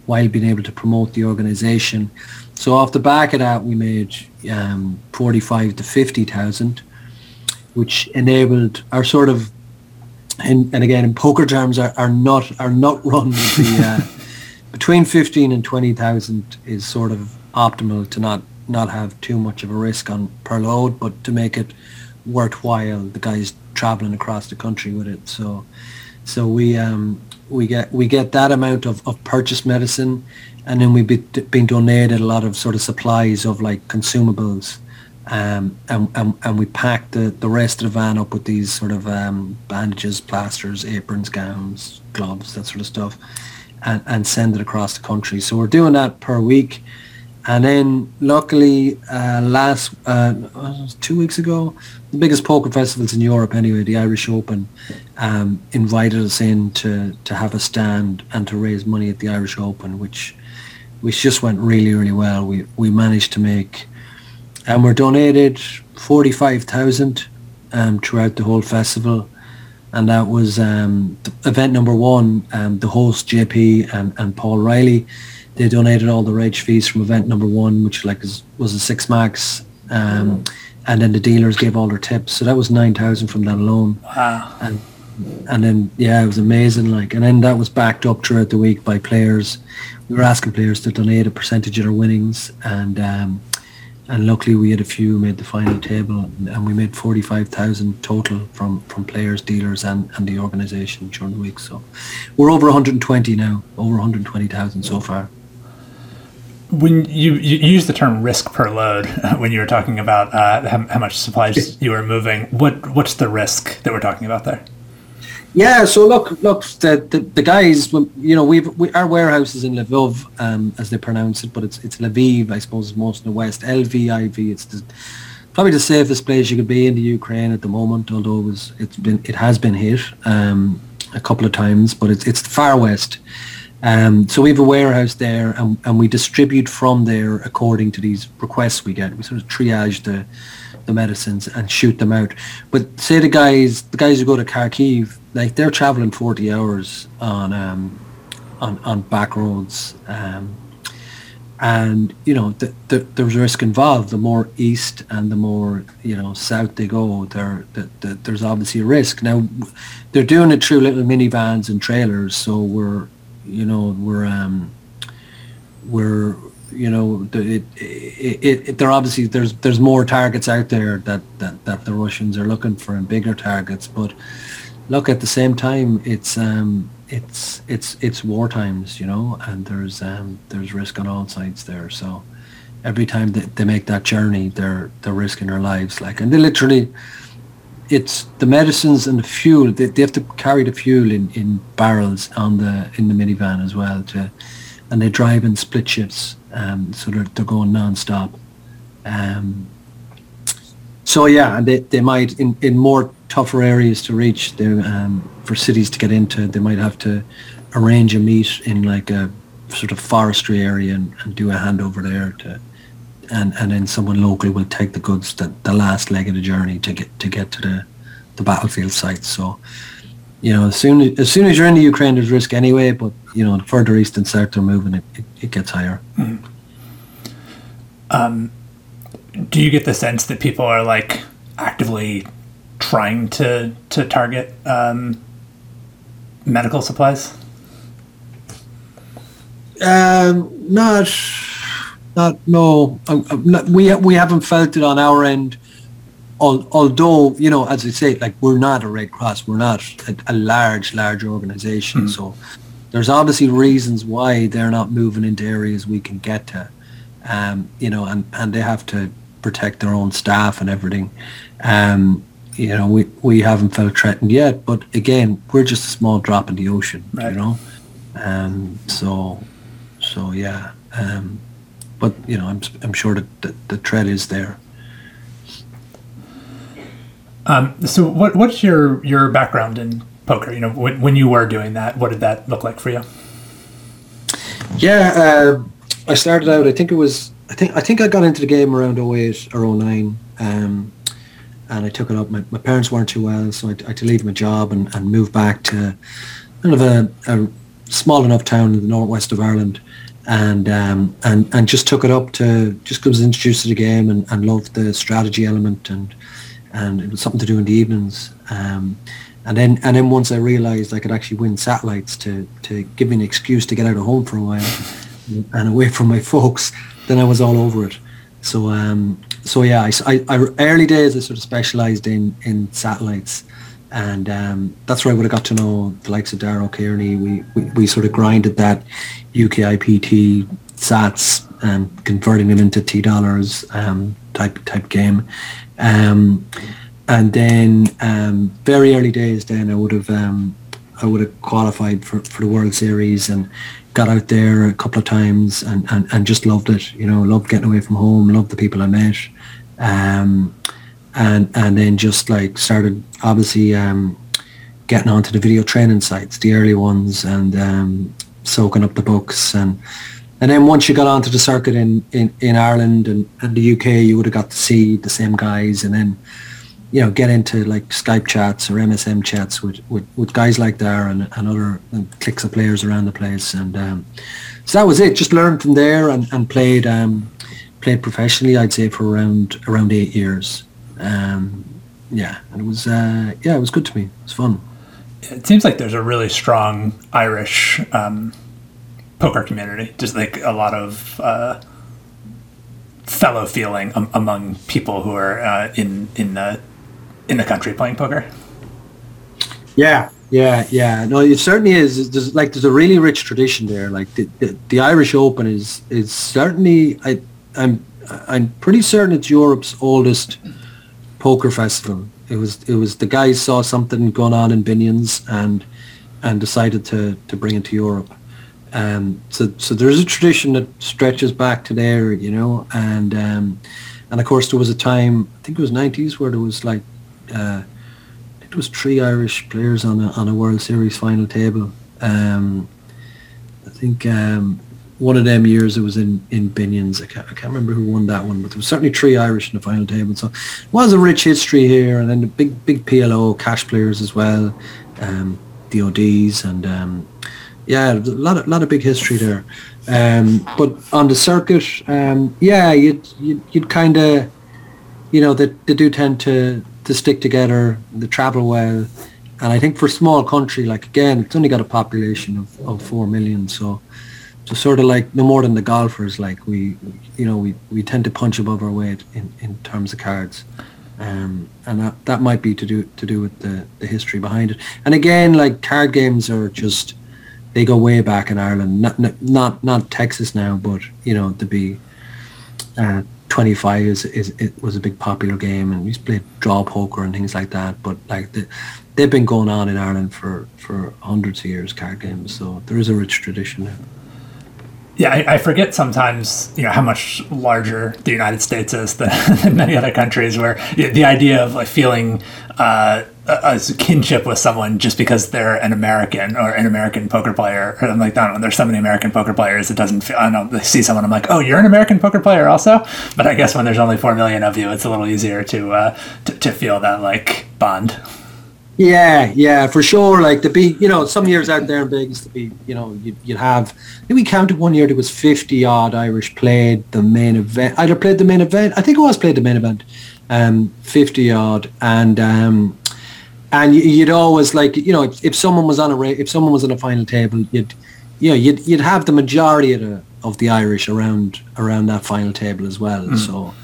[SPEAKER 4] while being able to promote the organisation. So off the back of that, we made um, 45 to 50,000, which enabled our sort of, and, and again, in poker terms, our, our nut, our nut run uh, between 15 and 20,000 is sort of optimal to not, not have too much of a risk on per load, but to make it worthwhile, the guys traveling across the country with it. So, so we, um, we get, we get that amount of, of purchase medicine and then we've been donated a lot of sort of supplies of like consumables um, and, and, and we packed the, the rest of the van up with these sort of um, bandages, plasters, aprons, gowns, gloves, that sort of stuff, and, and send it across the country. So we're doing that per week. And then luckily, uh, last uh, two weeks ago, the biggest poker festivals in Europe anyway, the Irish Open, um, invited us in to, to have a stand and to raise money at the Irish Open, which which just went really, really well. We we managed to make, and we're donated forty five thousand um, throughout the whole festival, and that was um, event number one. Um, the host JP and, and Paul Riley, they donated all the reg fees from event number one, which like is, was a six max. Um, and then the dealers gave all their tips, so that was nine thousand from that alone.
[SPEAKER 2] Wow!
[SPEAKER 4] And and then yeah, it was amazing. Like, and then that was backed up throughout the week by players we were asking players to donate a percentage of their winnings, and um, and luckily we had a few made the final table, and we made forty five thousand total from from players, dealers, and and the organisation during the week. So we're over one hundred and twenty now, over one hundred twenty thousand so far.
[SPEAKER 2] When you, you use the term risk per load when you were talking about uh, how, how much supplies you were moving, what what's the risk that we're talking about there?
[SPEAKER 4] Yeah, so look, look, the, the, the guys, you know, we've we, our warehouse is in Lviv, um, as they pronounce it, but it's it's Lviv, I suppose, most in the west. LVIV, it's the, probably the safest place you could be in the Ukraine at the moment. Although it was, it's been, it has been hit um, a couple of times, but it's it's the far west. Um, so we have a warehouse there, and, and we distribute from there according to these requests we get. We sort of triage the the medicines and shoot them out. But say the guys, the guys who go to Kharkiv, like they're traveling 40 hours on um, on on back roads um, and you know the, the, there's risk involved the more east and the more you know south they go there the, the, there's obviously a risk now they're doing it through little minivans and trailers so we're you know we're um we're you know it, it, it, there obviously there's there's more targets out there that, that that the russians are looking for and bigger targets but look at the same time it's um it's it's it's war times you know and there's um there's risk on all sides there. So every time they, they make that journey they're they're risking their lives like and they literally it's the medicines and the fuel they, they have to carry the fuel in in barrels on the in the minivan as well to and they drive in split shifts um so they're, they're going non-stop. Um so yeah and they, they might in in more tougher areas to reach um, for cities to get into. They might have to arrange a meet in like a sort of forestry area and, and do a handover there to and and then someone local will take the goods that the last leg of the journey to get to get to the the battlefield site so you know as soon as, as soon as you're in the Ukraine there's risk anyway but you know the further east and south they're moving it, it, it gets higher
[SPEAKER 2] Do you get the sense that people are like actively trying to to target um, medical supplies?
[SPEAKER 4] Um, not, not no. Um, um, not- we we haven't felt it on our end. Al- Although you know, as I say, like we're not a Red Cross, we're not a, a large, large organization. So there's obviously reasons why they're not moving into areas we can get to. Um, you know, and and they have to protect their own staff and everything. Um, you know, we we haven't felt threatened yet, but again, we're just a small drop in the ocean.
[SPEAKER 2] Right.
[SPEAKER 4] You know, um, so so yeah, um, but you know, I'm I'm sure that the, the threat is there.
[SPEAKER 2] Um, so what what's your your background in poker? You know, when, when you were doing that, what did that look like for you?
[SPEAKER 4] Yeah, uh, I started out. I think it was. I think I think I got into the game around 08 or 09, um, and I took it up. My, my parents weren't too well, so I, I had to leave my job and, and move back to kind of a, a small enough town in the northwest of Ireland, and um, and and just took it up to just was introduced to the game and, and loved the strategy element and and it was something to do in the evenings. Um, and then and then once I realised I could actually win satellites to to give me an excuse to get out of home for a while and away from my folks, then I was all over it. So um, so yeah, I, I, early days I sort of specialised in in satellites. And um, that's where I would have got to know the likes of Dara O'Kearney. We, we, we sort of grinded that UKIPT sats, um, converting them into T dollars um, type type game. Um, and then um, very early days, then I would have um, I would have qualified for, for the World Series and got out there a couple of times and, and, and just loved it. You know, loved getting away from home, loved the people I met, um, and and then just like started obviously um, getting onto the video training sites, the early ones, and um, soaking up the books and. And then once you got onto the circuit in, in, in Ireland and, and the UK, you would have got to see the same guys and then you know, get into like Skype chats or MSN chats with, with, with guys like there and, and other and cliques of players around the place. And um, so that was it. Just learned from there and, and played um, played professionally, I'd say, for around around eight years. Um, yeah, and it was uh, yeah, it was good to me. It was fun.
[SPEAKER 2] It seems like there's a really strong Irish um, poker community. Just like a lot of uh, fellow feeling um, among people who are uh, in in the in the country playing poker.
[SPEAKER 4] Yeah, yeah, yeah. No, it certainly is. There's like there's a really rich tradition there. Like the, the, the Irish Open is is certainly I I'm I'm pretty certain it's Europe's oldest poker festival. It was it was the guys saw something going on in Binions and and decided to to bring it to Europe. Um, so so there's a tradition that stretches back to there, you know, and um, and of course there was a time I think it was 90s where there was like. Uh, I think there was three Irish players on a on a World Series final table. Um, I think um, one of them years it was in in Binions. I can't, I can't remember who won that one, but there was certainly three Irish in the final table. So it was a rich history here, and then the big big PLO cash players as well, um, DODs, and um, yeah, a lot of lot of big history there. Um, but on the circuit, um, yeah, you'd you'd, you'd kind of you know, they, they do tend to, to stick together, they travel well. And I think for a small country, like again, it's only got a population of, of four million. So, so sort of like no more than the golfers, like we, you know, we, we tend to punch above our weight in, in terms of cards. Um, and that, that might be to do to do with the, the history behind it. And again, like card games are just they go way back in Ireland. Not not not, not Texas now, but you know to be uh, 25 is, is it was a big popular game and we used to play draw poker and things like that but like the, they've been going on in Ireland for for hundreds of years card games so there is a rich tradition there
[SPEAKER 2] Yeah, I, I forget sometimes, you know, how much larger the United States is than, than many other countries. Where the idea of like feeling uh, a, a kinship with someone just because they're an American or an American poker player. I'm like, I don't know. There's so many American poker players. It doesn't feel. I don't know. See someone. I'm like, oh, you're an American poker player also. But I guess when there's only four million of you, it's a little easier to uh, to, to feel that like bond.
[SPEAKER 4] Yeah, yeah, for sure. Like to be, you know, some years out there in Vegas to be, you know, you'd, you'd have. I think we counted one year there was fifty odd Irish played the main event. Either played the main event. I think it was played the main event. Um, fifty odd, and um, and you'd always like, you know, if, if someone was on a if someone was on a final table, you'd, you know, you'd you'd have the majority of the of the Irish around around that final table as well. Mm. So,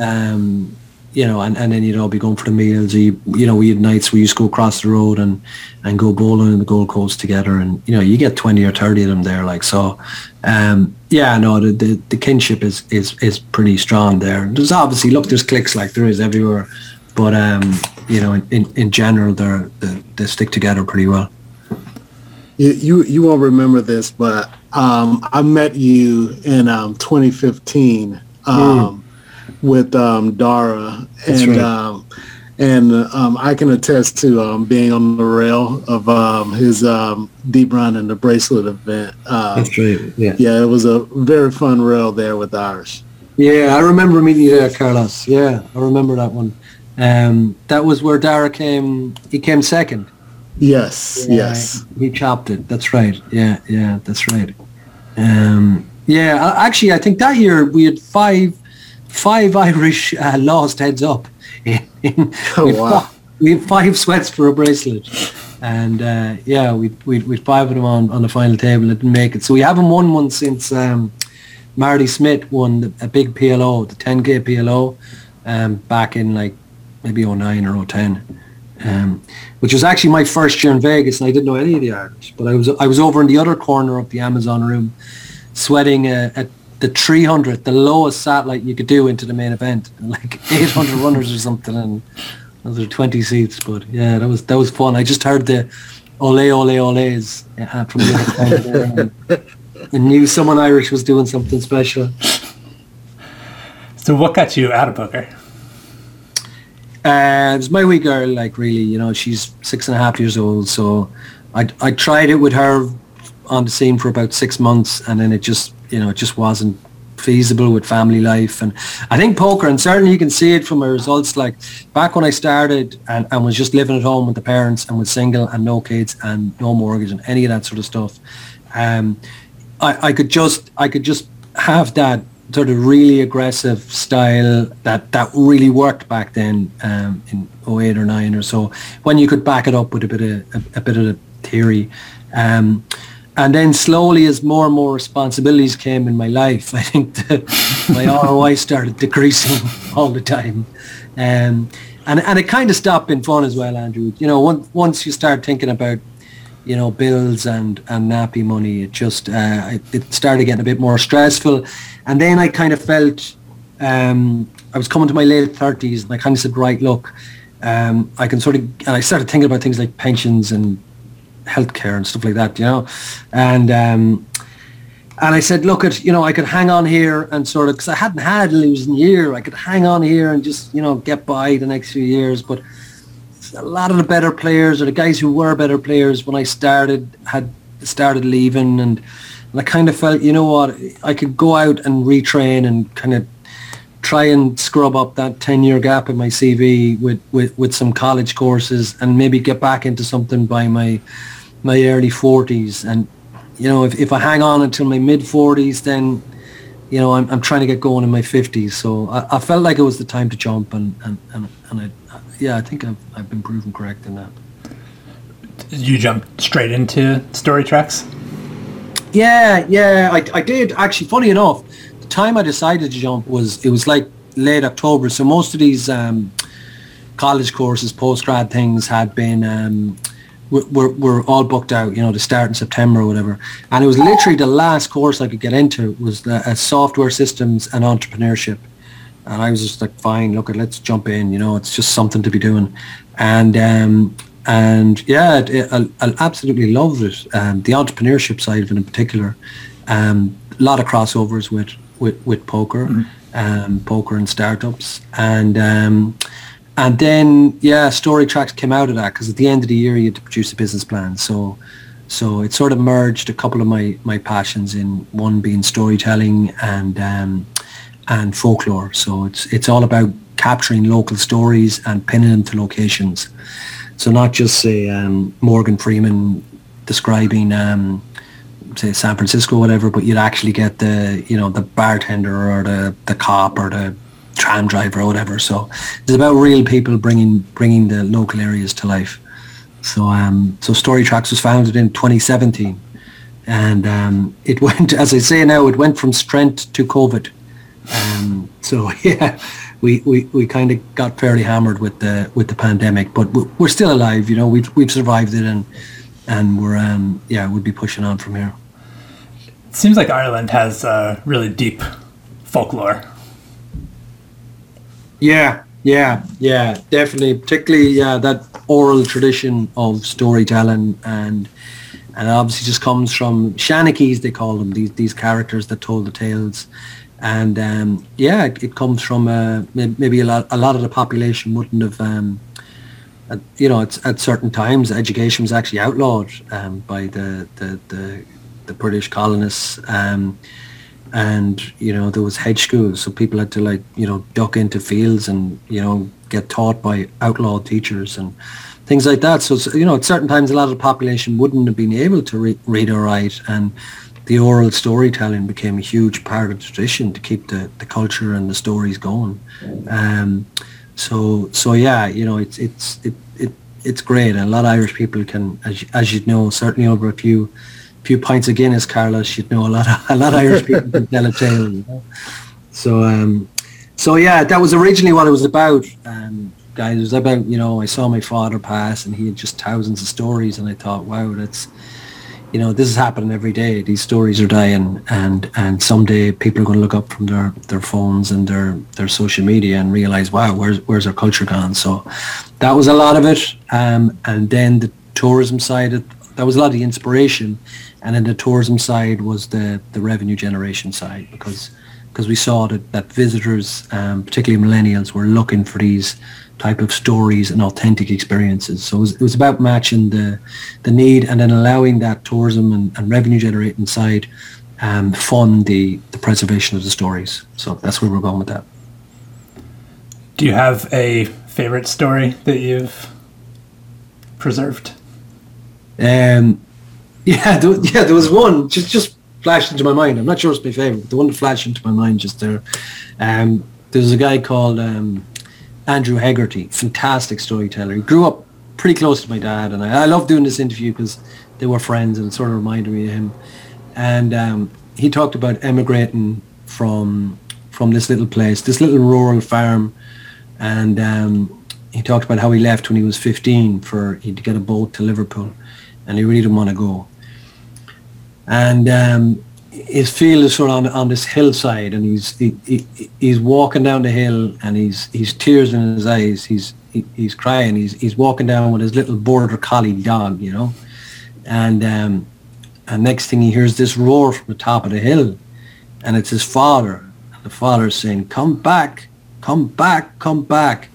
[SPEAKER 4] um, you know, and, and then you'd all be going for the meals. You, you know, we had nights where you used to go across the road and, and go bowling in the Gold Coast together. And, you know, you get 20 or 30 of them there. Like, so, um, yeah, no, the, the, the kinship is, is, is pretty strong there. There's obviously, look, there's clicks like there is everywhere. But, um, you know, in, in, general, they're, they, they stick together pretty well.
[SPEAKER 3] You, you, you won't remember this, but um, I met you in um, 2015. Um, mm with um, Dara, That's and right. um, and um, I can attest to um, being on the rail of um, his um, deep run in the bracelet event.
[SPEAKER 4] That's right. Yeah.
[SPEAKER 3] Yeah, it was a very fun rail there with Irish.
[SPEAKER 4] Yeah, I remember meeting you there, Carlos. Yeah, I remember that one. That was where Dara came. He came second.
[SPEAKER 3] Yes. Yeah, yes.
[SPEAKER 4] He chopped it. That's right. Yeah. Yeah. That's right. Um, yeah. Actually, I think that year we had five five Irish uh, lost heads up.
[SPEAKER 3] oh, wow.
[SPEAKER 4] we had five sweats for a bracelet. And uh, yeah, we we we five of them on, on the final table. It didn't make it. So we haven't won one since um, Marty Smyth won the, a big PLO, the 10k PLO, um, back in like maybe 09 or 010. Um, which was actually my first year in Vegas, and I didn't know any of the Irish. But I was I was over in the other corner of the Amazon room, sweating a, a the 300, the lowest satellite you could do into the main event, like 800 runners or something, and are 20 seats. But yeah, that was that was fun. I just heard the ole ole ole's uh, from the other side and, and knew someone Irish was doing something special.
[SPEAKER 2] So, what got you out of poker?
[SPEAKER 4] It was my wee girl, like really, you know, she's six and a half years old. So I I tried it with her on the scene for about six months, and then it just you know, it just wasn't feasible with family life. And I think poker, and certainly you can see it from my results, like back when I started and, and was just living at home with the parents and was single and no kids and no mortgage and any of that sort of stuff, um, I, I could just, I could just have that sort of really aggressive style that, that really worked back then um, in 08 or 9 or so when you could back it up with a bit of a, a bit of the theory. Um, and then slowly as more and more responsibilities came in my life i think the, my roi started decreasing all the time um, and, and it kind of stopped being fun as well andrew you know once you start thinking about you know bills and and nappy money it just uh, it started getting a bit more stressful and then i kind of felt um, i was coming to my late 30s and i kind of said right look um, i can sort of and i started thinking about things like pensions and healthcare and stuff like that, you know. And um, and I said, look at, you know, I could hang on here and sort of, because I hadn't had a losing year, I could hang on here and just, you know, get by the next few years. But a lot of the better players or the guys who were better players when I started had started leaving and, and I kind of felt, you know what, I could go out and retrain and kind of try and scrub up that 10 year gap in my CV with, with, with some college courses and maybe get back into something by my my early 40s and you know if, if I hang on until my mid 40s then you know I'm, I'm trying to get going in my 50s so I, I felt like it was the time to jump and and, and, and I, yeah I think I've, I've been proven correct in that.
[SPEAKER 2] You jumped straight into story tracks?
[SPEAKER 4] Yeah yeah I, I did. Actually funny enough the time I decided to jump was it was like late October so most of these um, college courses post grad things had been um, were, were all booked out, you know, to start in September or whatever. And it was literally the last course I could get into was the, uh, software systems and entrepreneurship. And I was just like, fine, look, let's jump in. You know, it's just something to be doing. And um, and yeah, it, it, I, I, absolutely loved it. Um, the entrepreneurship side of it in particular. Um, a lot of crossovers with with, with poker, mm-hmm. um, poker and startups, and um, and then yeah, story tracks came out of that because at the end of the year you had to produce a business plan. So so it sort of merged a couple of my my passions in one being storytelling and um, and folklore. So it's it's all about capturing local stories and pinning them to locations. So not just say um, Morgan Freeman describing um, say San Francisco, whatever, but you'd actually get the you know the bartender or the the cop or the tram driver or whatever. So it's about real people bringing bringing the local areas to life. So um, so Story Tracks was founded in 2017, and um, it went, as I say now, it went from strength to COVID. Um, so yeah, we, we, we kind of got fairly hammered with the with the pandemic, but we're still alive. You know, we've we've survived it, and and we're um, yeah, we'll be pushing on from here.
[SPEAKER 2] It seems like Ireland has uh, really deep folklore.
[SPEAKER 4] Yeah, yeah, yeah, definitely. Particularly, yeah, that oral tradition of storytelling and and obviously just comes from Shanachis, they call them, these these characters that told the tales. And um, yeah, it, it, comes from uh, maybe a lot, a lot of the population wouldn't have, um, at, you know, at, at certain times, education was actually outlawed um, by the, the, the, the, British colonists. Um, and, you know, there was hedge schools, so people had to like, you know, duck into fields and, you know, get taught by outlaw teachers and things like that. So, you know, at certain times, a lot of the population wouldn't have been able to re- read or write. And the oral storytelling became a huge part of the tradition to keep the, the culture and the stories going. Um, so, so yeah, you know, it's, it's, it, it, it's great. And a lot of Irish people can, as, as you know, certainly over a few, few pints of Guinness, Carlos, you'd know a lot of, a lot of Irish people can tell a tale. You know? So, um, so yeah, that was originally what it was about. Um, guys, it was about, you know, I saw my father pass and he had just thousands of stories and I thought, wow, that's, you know, this is happening every day. These stories are dying and, and someday people are going to look up from their, their phones and their, their social media and realize, wow, where's, where's our culture gone? So that was a lot of it. Um, and then the tourism side, of, that was a lot of the inspiration. And then the tourism side was the, the revenue generation side because because we saw that, that visitors, um, particularly millennials, were looking for these type of stories and authentic experiences. So it was, it was about matching the the need and then allowing that tourism and, and revenue generating side um, fund the, the preservation of the stories. So that's where we're going with that.
[SPEAKER 2] Do you have a favorite story that you've preserved?
[SPEAKER 4] Um, yeah, there, yeah, there was one just just flashed into my mind. I'm not sure it's my favorite, but the one that flashed into my mind just there. Um, there's a guy called um, Andrew Hegarty, fantastic storyteller. He grew up pretty close to my dad, and I, I love doing this interview because they were friends, and it sort of reminded me of him. And um, he talked about emigrating from from this little place, this little rural farm, and um, he talked about how he left when he was 15 for he'd get a boat to Liverpool, and he really didn't want to go and um, his field is sort of on, on this hillside, and he's he, he, he's walking down the hill, and he's he's tears in his eyes. He's he, he's crying. He's he's walking down with his little border collie dog, you know, and um, and next thing he hears this roar from the top of the hill, and it's his father. The father's saying, "Come back, come back, come back,"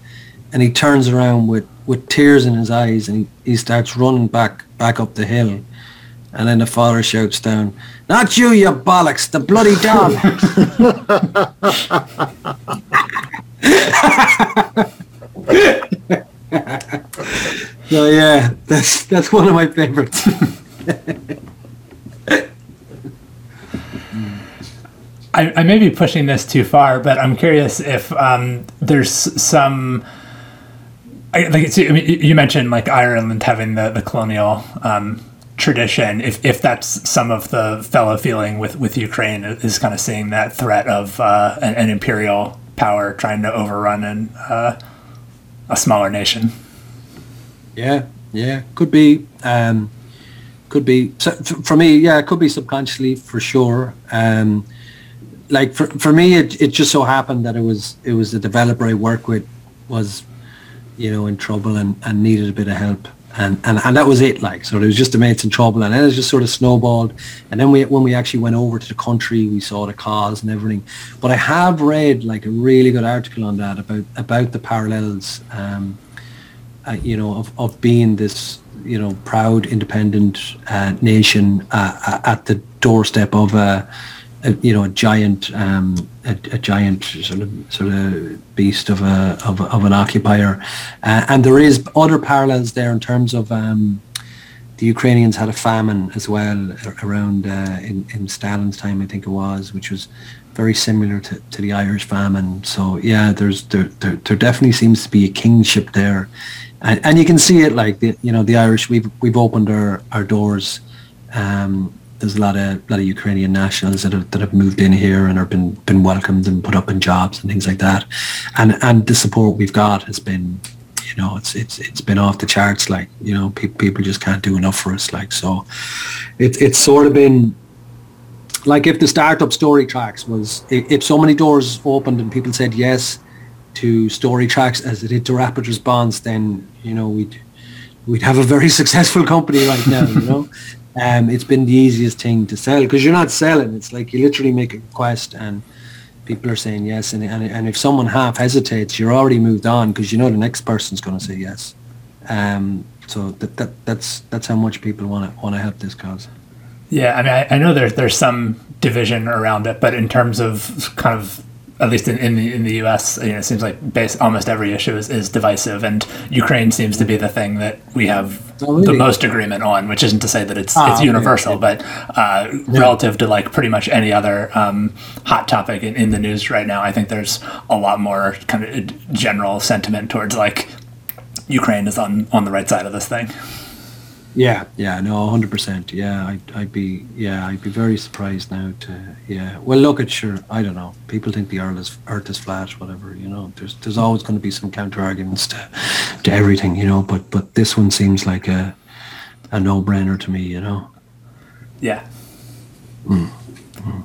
[SPEAKER 4] and he turns around with with tears in his eyes, and he, he starts running back back up the hill and then the father shouts down, Not you, you bollocks, the bloody dog. so yeah, that's that's one of my favorites.
[SPEAKER 2] I, I may be pushing this too far, but I'm curious if um, there's some. I, like I mean, you mentioned like Ireland having the the colonial um, tradition, if, if that's some of the fellow feeling with, with Ukraine, is kind of seeing that threat of uh, an, an, imperial power trying to overrun an, uh, a smaller nation.
[SPEAKER 4] Yeah, yeah, could be. Um, could be so for me. Yeah, it could be subconsciously for sure. Um, like for, for me, it, it just so happened that it was it was the developer I work with was, you know, in trouble and, and needed a bit of help and, and and that was it like so there was just the mates in trouble and then it just sort of snowballed. And then we when we actually went over to the country we saw the cause and everything. But i have read like a really good article on that about about the parallels um uh, you know of, of being this you know proud independent uh, nation uh, at the doorstep of a, a you know a giant um a, a, giant sort of sort of beast of a of, of an occupier, uh, and there is other parallels there in terms of um, the Ukrainians had a famine as well around uh, in in Stalin's time, I think it was, which was very similar to, to the Irish famine. So yeah, there's there, there there definitely seems to be a kingship there, and and you can see it like the you know the Irish we've we've opened our our doors. Um, there's a lot of lot of Ukrainian nationals that have that have moved in here and have been been welcomed and put up in jobs and things like that, and and the support we've got has been, you know, it's it's it's been off the charts. Like you know, pe- people just can't do enough for us. Like so, it's it's sort of been like if the startup story tracks was if so many doors opened and people said yes to story tracks as it did to rapid response, then you know we'd we'd have a very successful company right now. You know. Um, it's been the easiest thing to sell because you're not selling. It's like you literally make a request and people are saying yes. And, and, and if someone half hesitates, you're already moved on because you know the next person's going to say yes. Um, so that, that that's that's how much people want to want to help this cause.
[SPEAKER 2] Yeah, I mean, I, I know there's there's some division around it, but in terms of kind of at least in, in the in the U.S., you know, it seems like base, almost every issue is, is divisive, and Ukraine seems to be the thing that we have really? the most agreement on. Which isn't to say that it's ah, it's universal, okay. but uh, yeah. relative to like pretty much any other um, hot topic in, in the news right now, I think there's a lot more kind of general sentiment towards like Ukraine is on on the right side of this thing.
[SPEAKER 4] Yeah, yeah, no, hundred percent. Yeah, I'd, I'd be, yeah, I'd be very surprised now to, yeah. Well, look at sure, I don't know. People think the Earth is Earth is flat, whatever. You know, there's there's always going to be some counter arguments to, to everything. You know, but but this one seems like a, a no brainer to me. You know.
[SPEAKER 2] Yeah. Mm. Mm.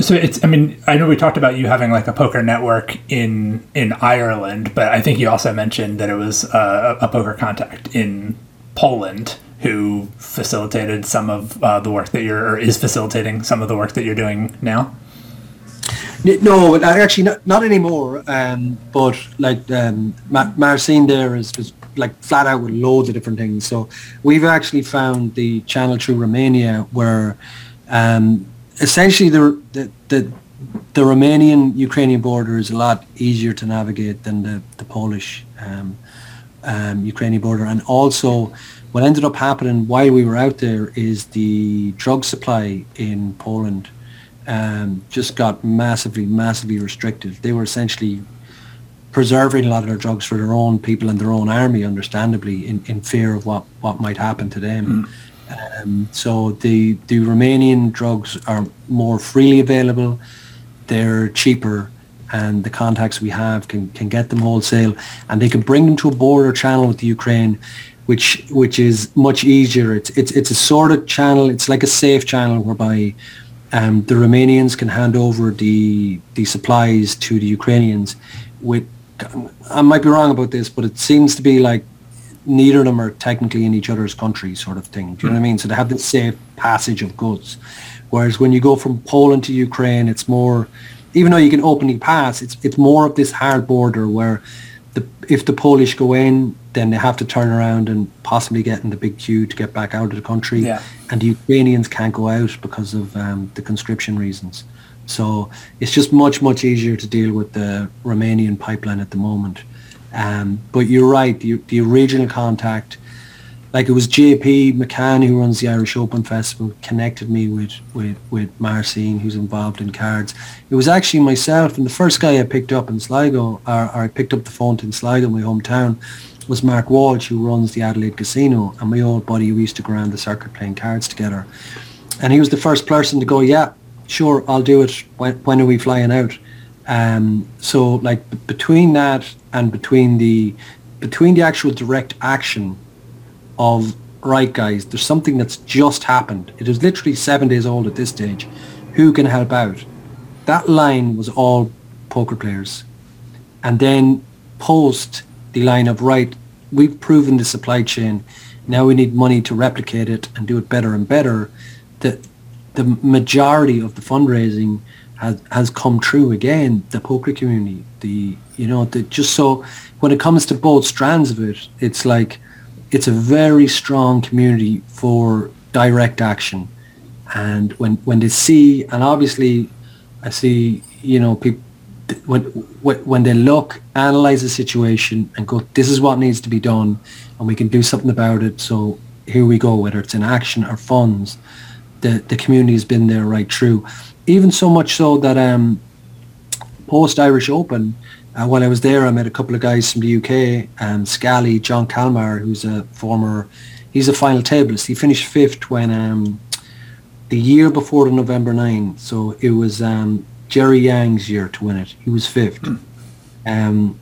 [SPEAKER 2] So it's. I mean, I know we talked about you having like a poker network in in Ireland, but I think you also mentioned that it was uh, a poker contact in Poland who facilitated some of uh, the work that you're or is facilitating some of the work that you're doing now.
[SPEAKER 4] No, actually not, not anymore. Um, but like um, Marcin there is, is like flat out with loads of different things. So we've actually found the channel through Romania where um, essentially the, the, the, the Romanian Ukrainian border is a lot easier to navigate than the, the Polish um, um, Ukrainian border. And also what ended up happening while we were out there is the drug supply in Poland um, just got massively, massively restricted. They were essentially preserving a lot of their drugs for their own people and their own army, understandably, in, in fear of what, what might happen to them. Mm. Um, so the the Romanian drugs are more freely available. They're cheaper, and the contacts we have can, can get them wholesale, and they can bring them to a border channel with the Ukraine, which which is much easier. It's it's it's a sort of channel. It's like a safe channel whereby um, the Romanians can hand over the the supplies to the Ukrainians. With I might be wrong about this, but it seems to be like neither of them are technically in each other's country sort of thing. Do you know what I mean? So they have this safe passage of goods. Whereas when you go from Poland to Ukraine, it's more, even though you can openly pass, it's it's more of this hard border where the if the Polish go in, then they have to turn around and possibly get in the big queue to get back out of the country.
[SPEAKER 2] Yeah.
[SPEAKER 4] And the Ukrainians can't go out because of um, the conscription reasons. So it's just much, much easier to deal with the Romanian pipeline at the moment. Um, but you're right, the, the original contact, like it was JP McCann who runs the Irish Open Festival, connected me with, with, with Marcin, who's involved in cards. It was actually myself, and the first guy I picked up in Sligo, or, or I picked up the phone in Sligo, my hometown, was Mark Walsh, who runs the Adelaide Casino, and my old buddy, who used to go around the circuit playing cards together. And he was the first person to go, yeah, sure, I'll do it. When, when are we flying out? Um, so like b- between that and between the between the actual direct action of right guys, there's something that's just happened. It is literally seven days old at this stage. Who can help out? That line was all poker players. And then post the line of right, we've proven the supply chain. Now we need money to replicate it and do it better and better. The the majority of the fundraising has has come true again. The poker community, the you know, the just so when it comes to both strands of it, it's like it's a very strong community for direct action. And when when they see, and obviously, I see, you know, people when when they look, analyze the situation, and go, this is what needs to be done, and we can do something about it. So here we go, whether it's in action or funds, the the community has been there right through. Even so much so that um, post Irish Open, uh, while I was there, I met a couple of guys from the UK, um, Scally, John Kalmar, who's a former, he's a final tableist. He finished fifth when um, the year before the November 9. So it was um, Jerry Yang's year to win it. He was fifth. Um,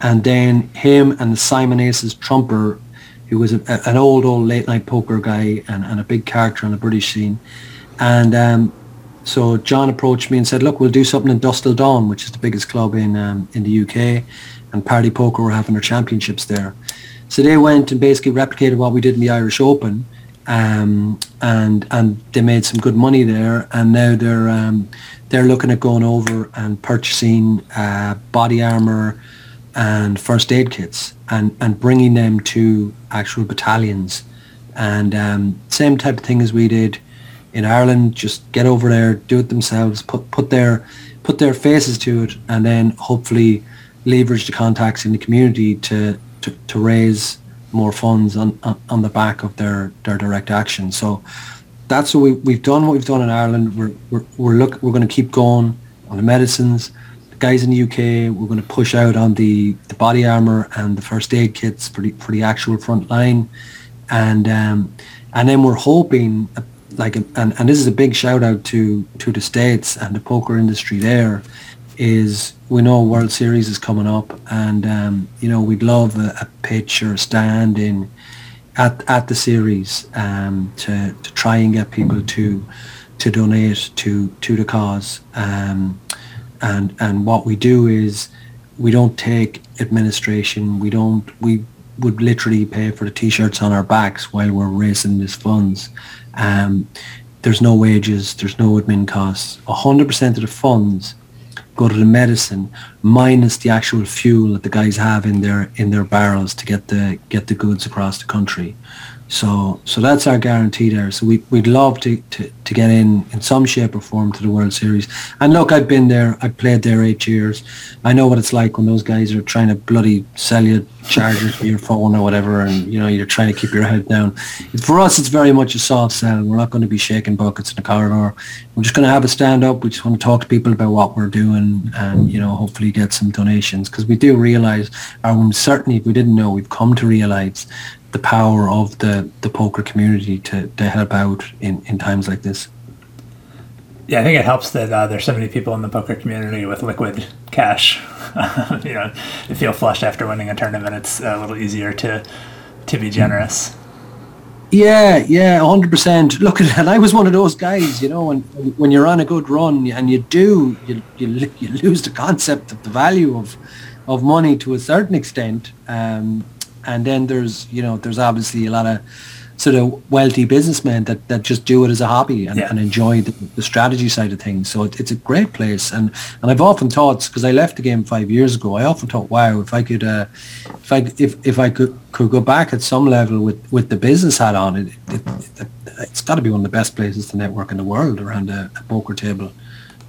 [SPEAKER 4] and then him and the Simon Aces Trumper, who was a, a, an old, old late night poker guy and, and a big character on the British scene. And um, so John approached me and said, look, we'll do something in Dusk Till Dawn, which is the biggest club in um, in the UK. And Party Poker were having their championships there. So they went and basically replicated what we did in the Irish Open. Um, and and they made some good money there. And now they're um, they're looking at going over and purchasing uh, body armor and first aid kits and, and bringing them to actual battalions. And um, same type of thing as we did in Ireland, just get over there, do it themselves, put put their put their faces to it, and then hopefully leverage the contacts in the community to to, to raise more funds on, on, on the back of their, their direct action. So that's what we, we've done. What we've done in Ireland, we're we're we're look we're going to keep going on the medicines. The guys in the UK, we're going to push out on the, the body armor and the first aid kits for the for the actual front line, and um, and then we're hoping like and, and this is a big shout out to to the states and the poker industry there is we know World Series is coming up and um, you know we'd love a, a, pitch or a stand in at at the series um, to to try and get people to to donate to to the cause. Um, and and what we do is we don't take administration we don't we would literally pay for the t-shirts on our backs while we're raising these funds um, there's no wages, there's no admin costs. 100% of the funds go to the medicine minus the actual fuel that the guys have in their in their barrels to get the get the goods across the country. So so that's our guarantee there. So we, we'd love to, to, to get in in some shape or form to the World Series. And look, I've been there. I played there eight years. I know what it's like when those guys are trying to bloody sell you chargers for your phone or whatever, and you know you're trying to keep your head down. For us, it's very much a soft sell. We're not going to be shaking buckets in the corridor. We're just going to have a stand up. We just want to talk to people about what we're doing, and you know hopefully get some donations because we do realise, or certainly if we didn't know, we've come to realise the power of the, the poker community to, to help out in, in times like this.
[SPEAKER 2] Yeah, I think it helps that uh, there's so many people in the poker community with liquid cash. you know, to feel flush after winning a tournament, it's a little easier to to be generous.
[SPEAKER 4] Yeah, yeah, hundred percent. Look at and I was one of those guys, you know, when when you're on a good run and you do, you you, you lose the concept of the value of of money to a certain extent. Um, and then there's you know there's obviously a lot of sort of wealthy businessmen that, that just do it as a hobby and, yeah. and enjoy the, the, strategy side of things. So it, it's a great place. And, and I've often thought, because I left the game five years ago, I often thought, wow, if I could, uh, if I, if, if I could, could go back at some level with, with the business hat on, it, it, it has got to be one of the best places to network in the world around a, a poker table.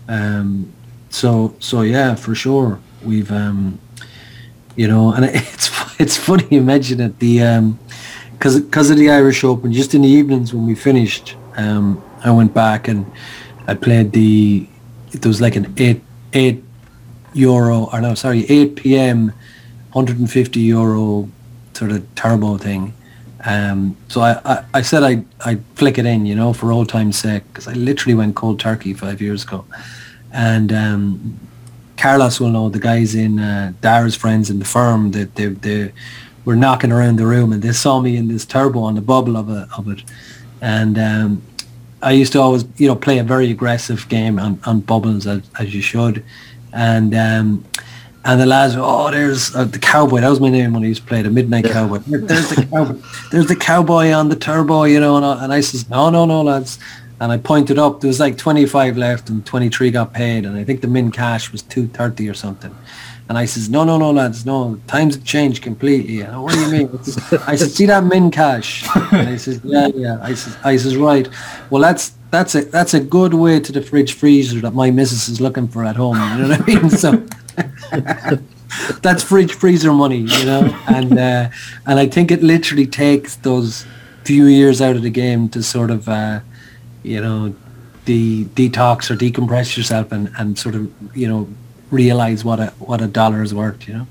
[SPEAKER 4] Um, so, so yeah, for sure. We've, um, you know, and it's it's funny you mention it. The um, because because of the Irish Open, just in the evenings when we finished, um, I went back and I played the. It was like an eight eight euro or no, sorry, eight p.m. 150 euro sort of turbo thing. Um, so I, I, I said I I flick it in, you know, for old time's sake, because I literally went cold turkey five years ago, and um, Carlos will know the guys in uh, Dara's friends in the firm that they, they were knocking around the room and they saw me in this turbo on the bubble of, a, of it. And um, I used to always, you know, play a very aggressive game on, on bubbles as, as you should. And um, And the lads, oh, there's uh, the cowboy. That was my name when I used to play the midnight cowboy. There's the cowboy. There's the cowboy on the turbo, you know. And I, and I says, no, no, no, lads. And I pointed up. There was like 25 left, and 23 got paid. And I think the min cash was 230 or something. And I says, no, no, no, lads, no. Times have changed completely. And, what do you mean? I said, see that min cash? And he says, yeah, yeah. I says, I says, right. Well, that's that's a that's a good way to the fridge freezer that my missus is looking for at home. You know what I mean? So that's fridge freezer money, you know. And uh, and I think it literally takes those few years out of the game to sort of, uh, you know, de- detox or decompress yourself and, and sort of, you know, realize what a what a dollar is worth. You know.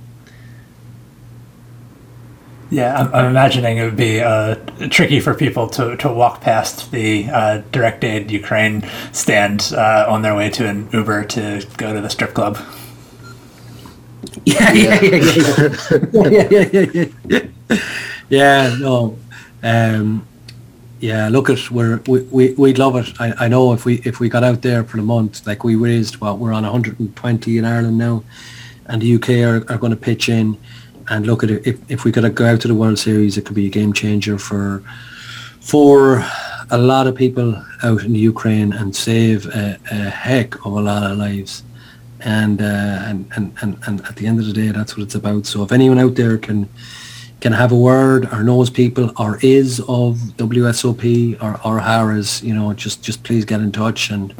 [SPEAKER 2] Yeah, I'm, I'm imagining it would be uh, tricky for people to, to walk past the uh, Direct Aid Ukraine stand uh, on their way to an Uber to go to the strip club.
[SPEAKER 4] Yeah, yeah, yeah, yeah, yeah, yeah, yeah, yeah. Yeah, no, um, yeah. Look at we're we, we we'd love it. I, I know if we if we got out there for the month, like we raised what we're on 120 in Ireland now, and the UK are, are going to pitch in. And look at it. If if we could go out to the World Series, it could be a game changer for for a lot of people out in the Ukraine and save a, a heck of a lot of lives and, uh, and and and and at the end of the day, that's what it's about. So if anyone out there can can have a word or knows people or is of WSOP or or Harrah's, you know, just just please get in touch and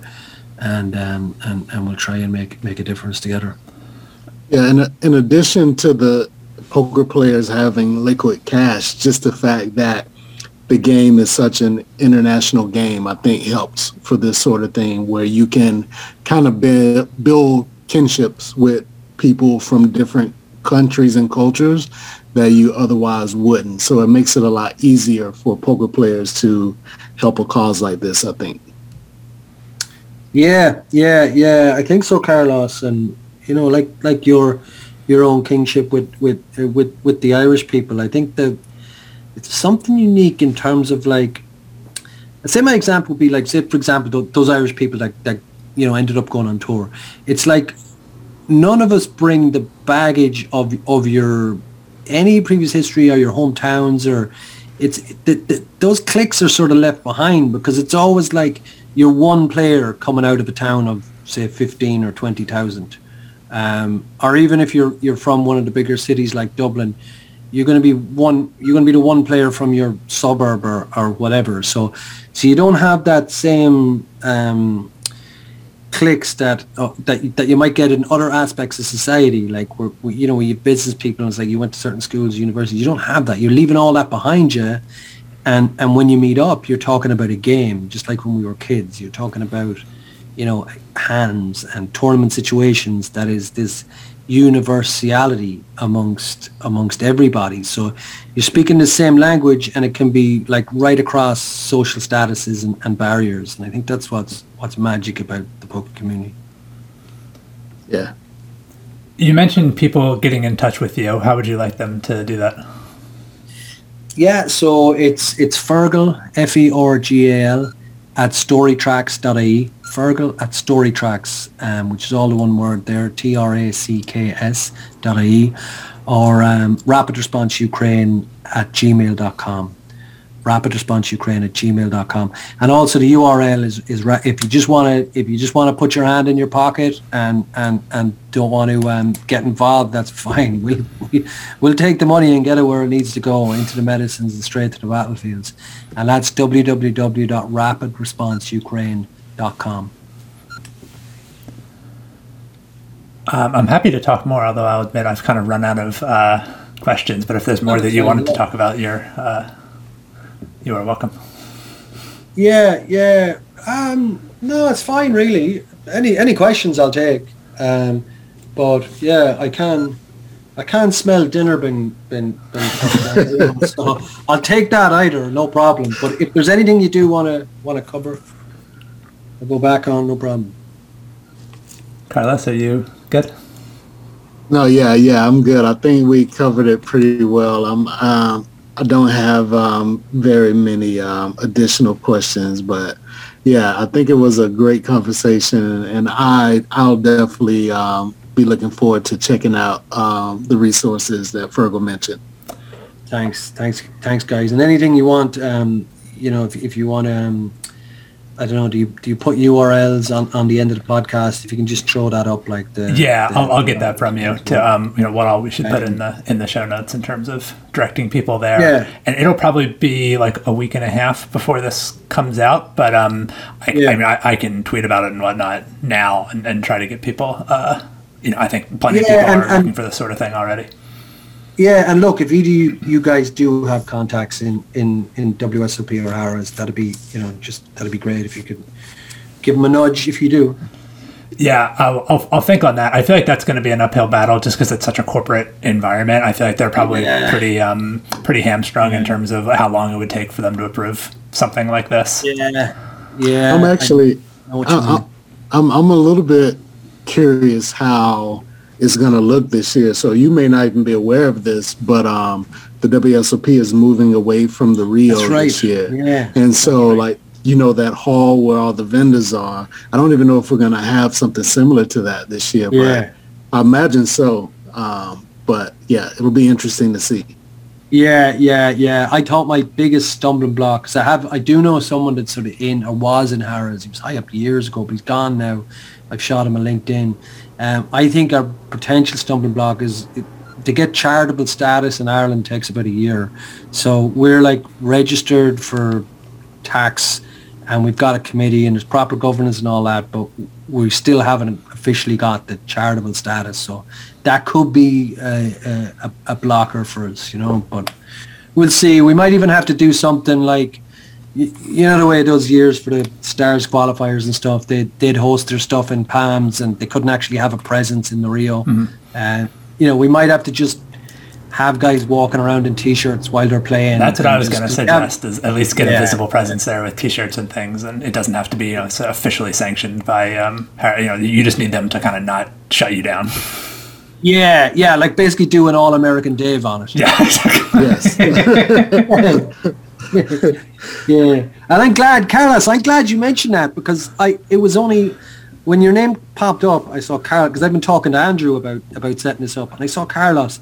[SPEAKER 4] and um, and and we'll try and make make a difference together.
[SPEAKER 3] Yeah, and in addition to the poker players having liquid cash, just the fact that the game is such an international game, I think helps for this sort of thing where you can kind of build, build kinships with people from different countries and cultures that you otherwise wouldn't. So it makes it a lot easier for poker players to help a cause like this, I think.
[SPEAKER 4] Yeah, yeah, yeah. I think so, Carlos, and you know, like like your your own kingship with with uh, with with the Irish people. I think that it's something unique in terms of like. I'd say my example would be like, say for example, those Irish people that that you know ended up going on tour. It's like none of us bring the baggage of of your any previous history or your hometowns or it's the, those cliques are sort of left behind because it's always like you're one player coming out of a town of say 15 or 20,000 um, or even if you're you're from one of the bigger cities like Dublin you're going to be one you're going to be the one player from your suburb or, or whatever. So so you don't have that same um, cliques that uh, that that you might get in other aspects of society, like where, you know you business people and it's like you went to certain schools, universities. You don't have that. You're leaving all that behind you, and and when you meet up, you're talking about a game, just like when we were kids. You're talking about, you know, hands and tournament situations. That is this universality amongst amongst everybody. So you're speaking the same language, and it can be like right across social statuses and, and barriers. And I think that's what's what's magic about the poker community.
[SPEAKER 3] Yeah.
[SPEAKER 2] You mentioned people getting in touch with you. How would you like them to do that?
[SPEAKER 4] Yeah, so it's it's Fergal F E R G A L at storytracks.ie. Fergal at storytracks, um, which is all the one word there, T R A C K S dot ie, or um, rapid response Ukraine at gmail.com. Rapid response Ukraine at gmail.com. And also the URL is, is ra- if you just want to if you just want to put your hand in your pocket and and, and don't want to um, get involved, that's fine. We'll, we, we'll take the money and get it where it needs to go, into the medicines and straight to the battlefields. And that's www.rapidresponseukraine.com.
[SPEAKER 2] Um, I'm happy to talk more, although I'll admit I've kind of run out of uh, questions. But if there's more that you wanted to talk about, you're uh, you are welcome.
[SPEAKER 4] Yeah, yeah. Um, no, it's fine, really. Any any questions I'll take. Um, but yeah, I can I can smell dinner being been, been so I'll take that either, no problem. But if there's anything you do want to want to cover, I'll go back on, no problem.
[SPEAKER 2] Carlos, are you good?
[SPEAKER 3] No, yeah, yeah, I'm good. I think we covered it pretty well. I'm, um, I don't have um, very many um, additional questions, but yeah, I think it was a great conversation, and I, I'll definitely um, be looking forward to checking out um, the resources that Fergal mentioned.
[SPEAKER 4] Thanks, thanks, thanks, guys. And anything you want, um, you know, if, if you want to, um, I don't know, do you do you put URLs on, on the end of the podcast? If you can just throw that up, like the
[SPEAKER 2] Yeah,
[SPEAKER 4] the-
[SPEAKER 2] I'll, I'll get that from you to um, you know what all we should put in the in the show notes in terms of directing people there.
[SPEAKER 4] Yeah.
[SPEAKER 2] and it'll probably be like a week and a half before this comes out. But um, I,
[SPEAKER 4] Yeah.
[SPEAKER 2] I mean, I, I can tweet about it and whatnot now and, and try to get people. Uh, you know, I think plenty of people
[SPEAKER 4] and-
[SPEAKER 2] are
[SPEAKER 4] and-
[SPEAKER 2] looking for this sort of thing already.
[SPEAKER 4] Yeah, and look, if you do, you guys do have contacts in in in WSOP or Harrah's, that'd be you know just that'd be great if you could give them a nudge if you do.
[SPEAKER 2] Yeah, I'll, I'll, I'll think on that. I feel like that's going to be an uphill battle just because it's such a corporate environment. I feel like they're probably
[SPEAKER 4] Yeah.
[SPEAKER 2] pretty um, pretty hamstrung in terms of how long it would take for them to approve something like this.
[SPEAKER 4] Yeah, yeah.
[SPEAKER 3] I'm actually,
[SPEAKER 4] I know
[SPEAKER 3] I. I, I'm, I'm a little bit curious how it's going to look this year. So you may not even be aware of this, but um, the WSOP is moving away from the Rio
[SPEAKER 4] That's right.
[SPEAKER 3] this year.
[SPEAKER 4] Yeah.
[SPEAKER 3] And so, like, you know, that hall where all the vendors are, I don't even know if we're going to have something similar to that this year,
[SPEAKER 4] Yeah.
[SPEAKER 3] but I imagine so. Um, but yeah, it'll be interesting to see.
[SPEAKER 4] Yeah, yeah, yeah. I thought my biggest stumbling block, because I have, I do know someone that's sort of in or was in Harrah's. He was high up years ago, but he's gone now. I've shot him a LinkedIn. Um, I think our potential stumbling block is it, to get charitable status in Ireland takes about a year. So we're like registered for tax and we've got a committee and there's proper governance and all that, but we still haven't officially got the charitable status. So that could be a, a, a blocker for us, you know, but we'll see. We might even have to do something like, you, you know the way those years for the stars qualifiers and stuff, they did host their stuff in Palms and they couldn't actually have a presence in the Rio. And, you know, we might have to just have guys walking around in t-shirts while they're playing.
[SPEAKER 2] That's what I was going to
[SPEAKER 4] yeah.
[SPEAKER 2] suggest is at least get
[SPEAKER 4] Yeah.
[SPEAKER 2] a visible presence there with T-shirts and things, and it doesn't have to be you know so officially sanctioned by um, Har- you know you just need them to kind of not shut you down.
[SPEAKER 4] Yeah, yeah, like basically do an all-American Dave on it.
[SPEAKER 2] Yeah, exactly.
[SPEAKER 3] Yes.
[SPEAKER 4] Yeah, and I'm glad, Carlos. I'm glad you mentioned that because I it was only when your name popped up, I saw Carlos because I've been talking to Andrew about about setting this up, and I saw Carlos,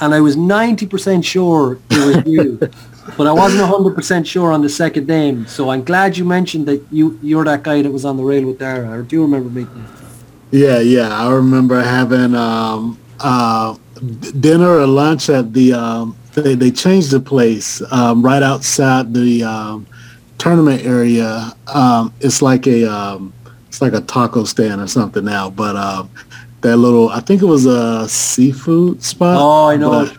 [SPEAKER 4] and I was ninety percent sure it was you, but I wasn't hundred percent sure on the second name. So I'm glad you mentioned that you you're that guy that was on the rail with Dara. Or do you remember meeting? you?
[SPEAKER 3] Yeah, yeah. I remember having um, uh, dinner or lunch at the. Um, they they changed the place um, right outside the um, tournament area. Um, it's like a um, it's like a taco stand or something now. But um, that little, I think it was a seafood spot.
[SPEAKER 4] Oh, I know.
[SPEAKER 3] but-
[SPEAKER 4] it.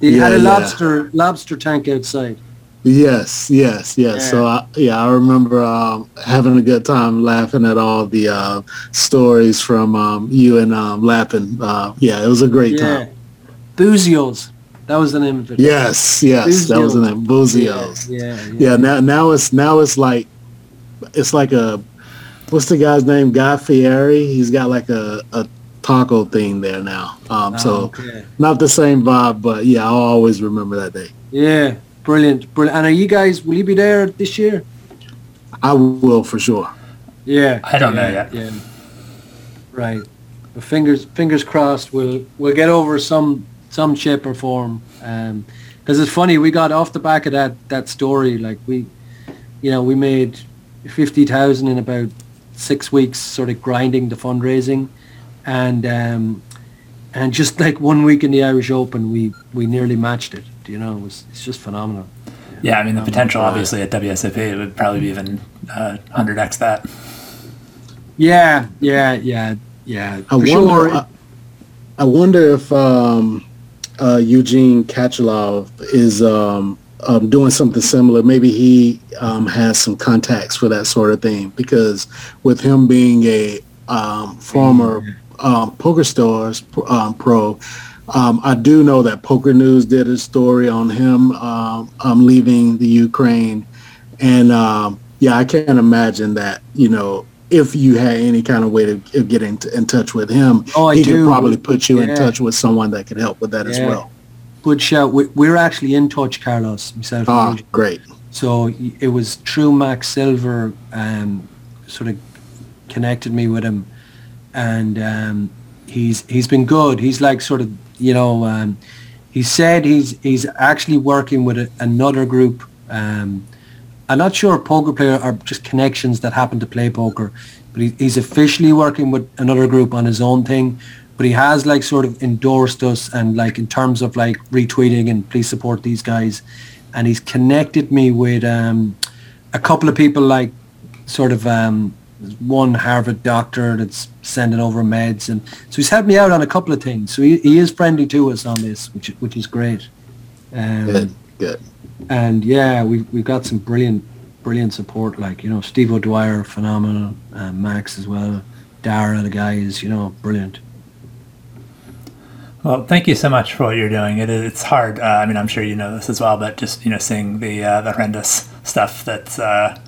[SPEAKER 4] They had
[SPEAKER 3] Yeah,
[SPEAKER 4] a
[SPEAKER 3] yeah.
[SPEAKER 4] lobster lobster tank outside.
[SPEAKER 3] Yes, yes, yes. So
[SPEAKER 4] Yeah.
[SPEAKER 3] I, yeah, I remember um, having a good time laughing at all the uh, stories from um, you and um, Lappin. Uh, yeah, it was a great
[SPEAKER 4] Yeah,
[SPEAKER 3] time.
[SPEAKER 4] Buzios. That was the name of it.
[SPEAKER 3] Yes, yes, that was the name. Buzios.
[SPEAKER 4] Yeah, yeah,
[SPEAKER 3] Yeah, now now it's now it's like it's like a what's the guy's name? Guy Fieri. He's got like a, a taco thing there now. Um,
[SPEAKER 4] Ah,
[SPEAKER 3] so
[SPEAKER 4] okay.
[SPEAKER 3] not the same vibe, but yeah, I'll always remember that day.
[SPEAKER 4] Yeah, brilliant, brilliant. And are you guys? Will you be there this year?
[SPEAKER 3] I will for sure.
[SPEAKER 4] Yeah,
[SPEAKER 2] I don't know
[SPEAKER 4] yeah,
[SPEAKER 2] yet.
[SPEAKER 4] Yeah, right. But fingers fingers crossed. We'll we'll get over some some shape or form. Um, because it's funny, we got off the back of that that story. Like we, you know, we made fifty thousand in about six weeks, sort of grinding the fundraising, and um, and just like one week in the Irish Open, we we nearly matched it. You know, it was it's just phenomenal.
[SPEAKER 2] Yeah, I mean the potential obviously at WSOP it would probably be even uh, hundred x that.
[SPEAKER 4] Yeah, yeah, yeah, yeah.
[SPEAKER 3] I wonder.
[SPEAKER 4] sure.
[SPEAKER 3] I, I wonder if um, uh, Eugene Katchalov is um, um, doing something similar. Maybe he um, has some contacts for that sort of thing. Because with him being a um, former um, PokerStars um, pro, I do know that PokerNews did a story on him leaving the Ukraine, and yeah, I can't imagine that. You know, if you had any kind of way to of getting in touch with him,
[SPEAKER 4] Oh, I
[SPEAKER 3] he
[SPEAKER 4] do.
[SPEAKER 3] could probably put you in touch with someone that could help with that as well.
[SPEAKER 4] Good shout. We, we're actually in touch, Carlos, myself.
[SPEAKER 3] Ah, great.
[SPEAKER 4] So it was true Max Silver um, sort of connected me with him. And um, he's he's been good. He's like sort of you know um, he said he's he's actually working with a, another group. I'm not sure poker player are just connections that happen to play poker, but he, he's officially working with another group on his own thing. But he has like sort of endorsed us and like in terms of like retweeting and please support these guys, and he's connected me with um, a couple of people like sort of um, one Harvard doctor that's sending over meds, and so he's helped me out on a couple of things. So he, he is friendly to us on this, which which is great. Um,
[SPEAKER 3] Good, good.
[SPEAKER 4] And yeah, we've we've got some brilliant, brilliant support. Like you know, Steve O'Dwyer, phenomenal. Uh, Max as well. Dara, the guy is you know brilliant.
[SPEAKER 2] Well, thank you so much for what you're doing. It, it's hard. Uh, I mean, I'm sure you know this as well, but just you know, seeing the uh, the horrendous stuff that's uh,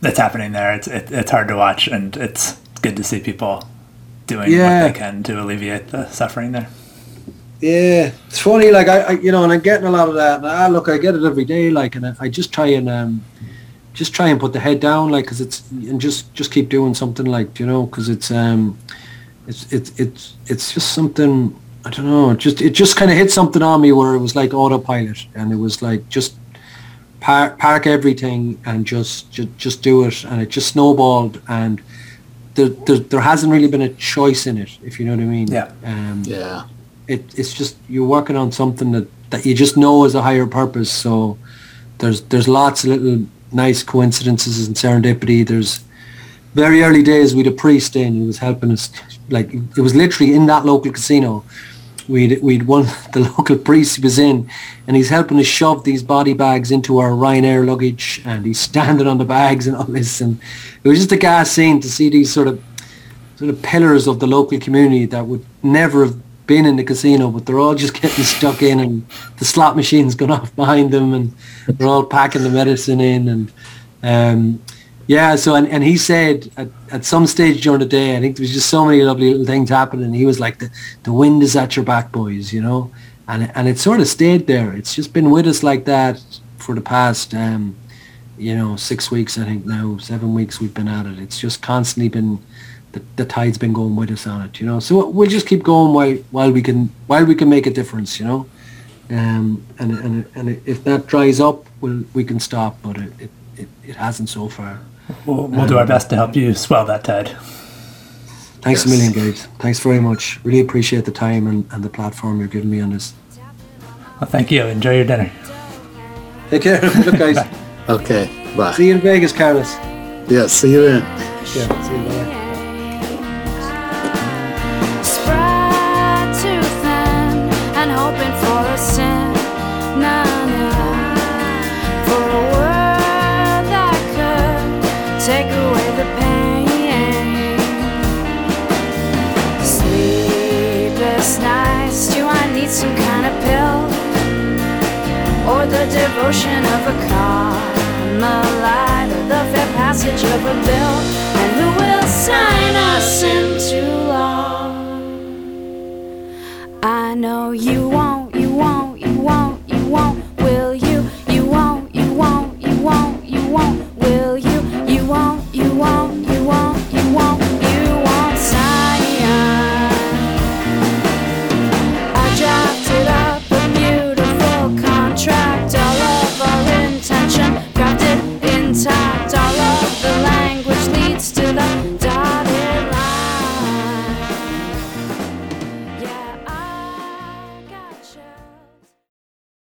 [SPEAKER 2] that's happening there, it's it, it's hard to watch, and it's good to see people doing
[SPEAKER 4] Yeah.
[SPEAKER 2] what they can to alleviate the suffering there.
[SPEAKER 4] Yeah, it's funny. Like I, I, you know, and I'm getting a lot of that. And I look, I get it every day. Like, and I, I just try and um, just try and put the head down, like, because it's and just just keep doing something, like, you know, because it's um, it's it's it's it's just something. I don't know. It just it just kind of hit something on me where it was like autopilot, and it was like just park, park everything and just, just just do it, and it just snowballed, and there, there there hasn't really been a choice in it, if you know what I mean.
[SPEAKER 2] Yeah.
[SPEAKER 4] Um,
[SPEAKER 3] Yeah.
[SPEAKER 4] It, it's just you're working on something that, that you just know is a higher purpose. So there's there's lots of little nice coincidences and serendipity. There's very early days we had a priest in who was helping us. Like it was literally in that local casino. We'd we'd one the local priest was in, and he's helping us shove these body bags into our Ryanair luggage, and he's standing on the bags and all this. And it was just a gas scene to see these sort of sort of pillars of the local community that would never have been in the casino, but they're all just getting stuck in, and the slot machine's gone off behind them, and they're all packing the medicine in, and um, yeah. So and, and he said at, at some stage during the day, I think there was just so many lovely little things happening. He was like, the the wind is at your back, boys, you know, and and it sort of stayed there. It's just been with us like that for the past. Um, you know, six weeks, I think now, seven weeks we've been at it. It's just constantly been, the, the tide's been going with us on it, you know. So we'll just keep going while, while we can, while we can make a difference, you know. Um, and, and, and if that dries up, we'll, we can stop, but it, it, it, it hasn't so far.
[SPEAKER 2] We'll, we'll do our best to help you swell that tide.
[SPEAKER 4] Thanks
[SPEAKER 3] Yes.
[SPEAKER 4] a million, guys. Thanks very much. Really appreciate the time and, and the platform you're giving me on this.
[SPEAKER 2] Well, thank you. Enjoy your dinner.
[SPEAKER 4] Take care. Look, guys.
[SPEAKER 3] Okay. Bye.
[SPEAKER 4] See you in Vegas, Carlos.
[SPEAKER 3] Yeah. See you then.
[SPEAKER 4] Yeah, see you later.
[SPEAKER 1] Some kind of pill? Or the devotion of a Carmelite, or the fair passage of a bill, and who will sign us into law? I know you won't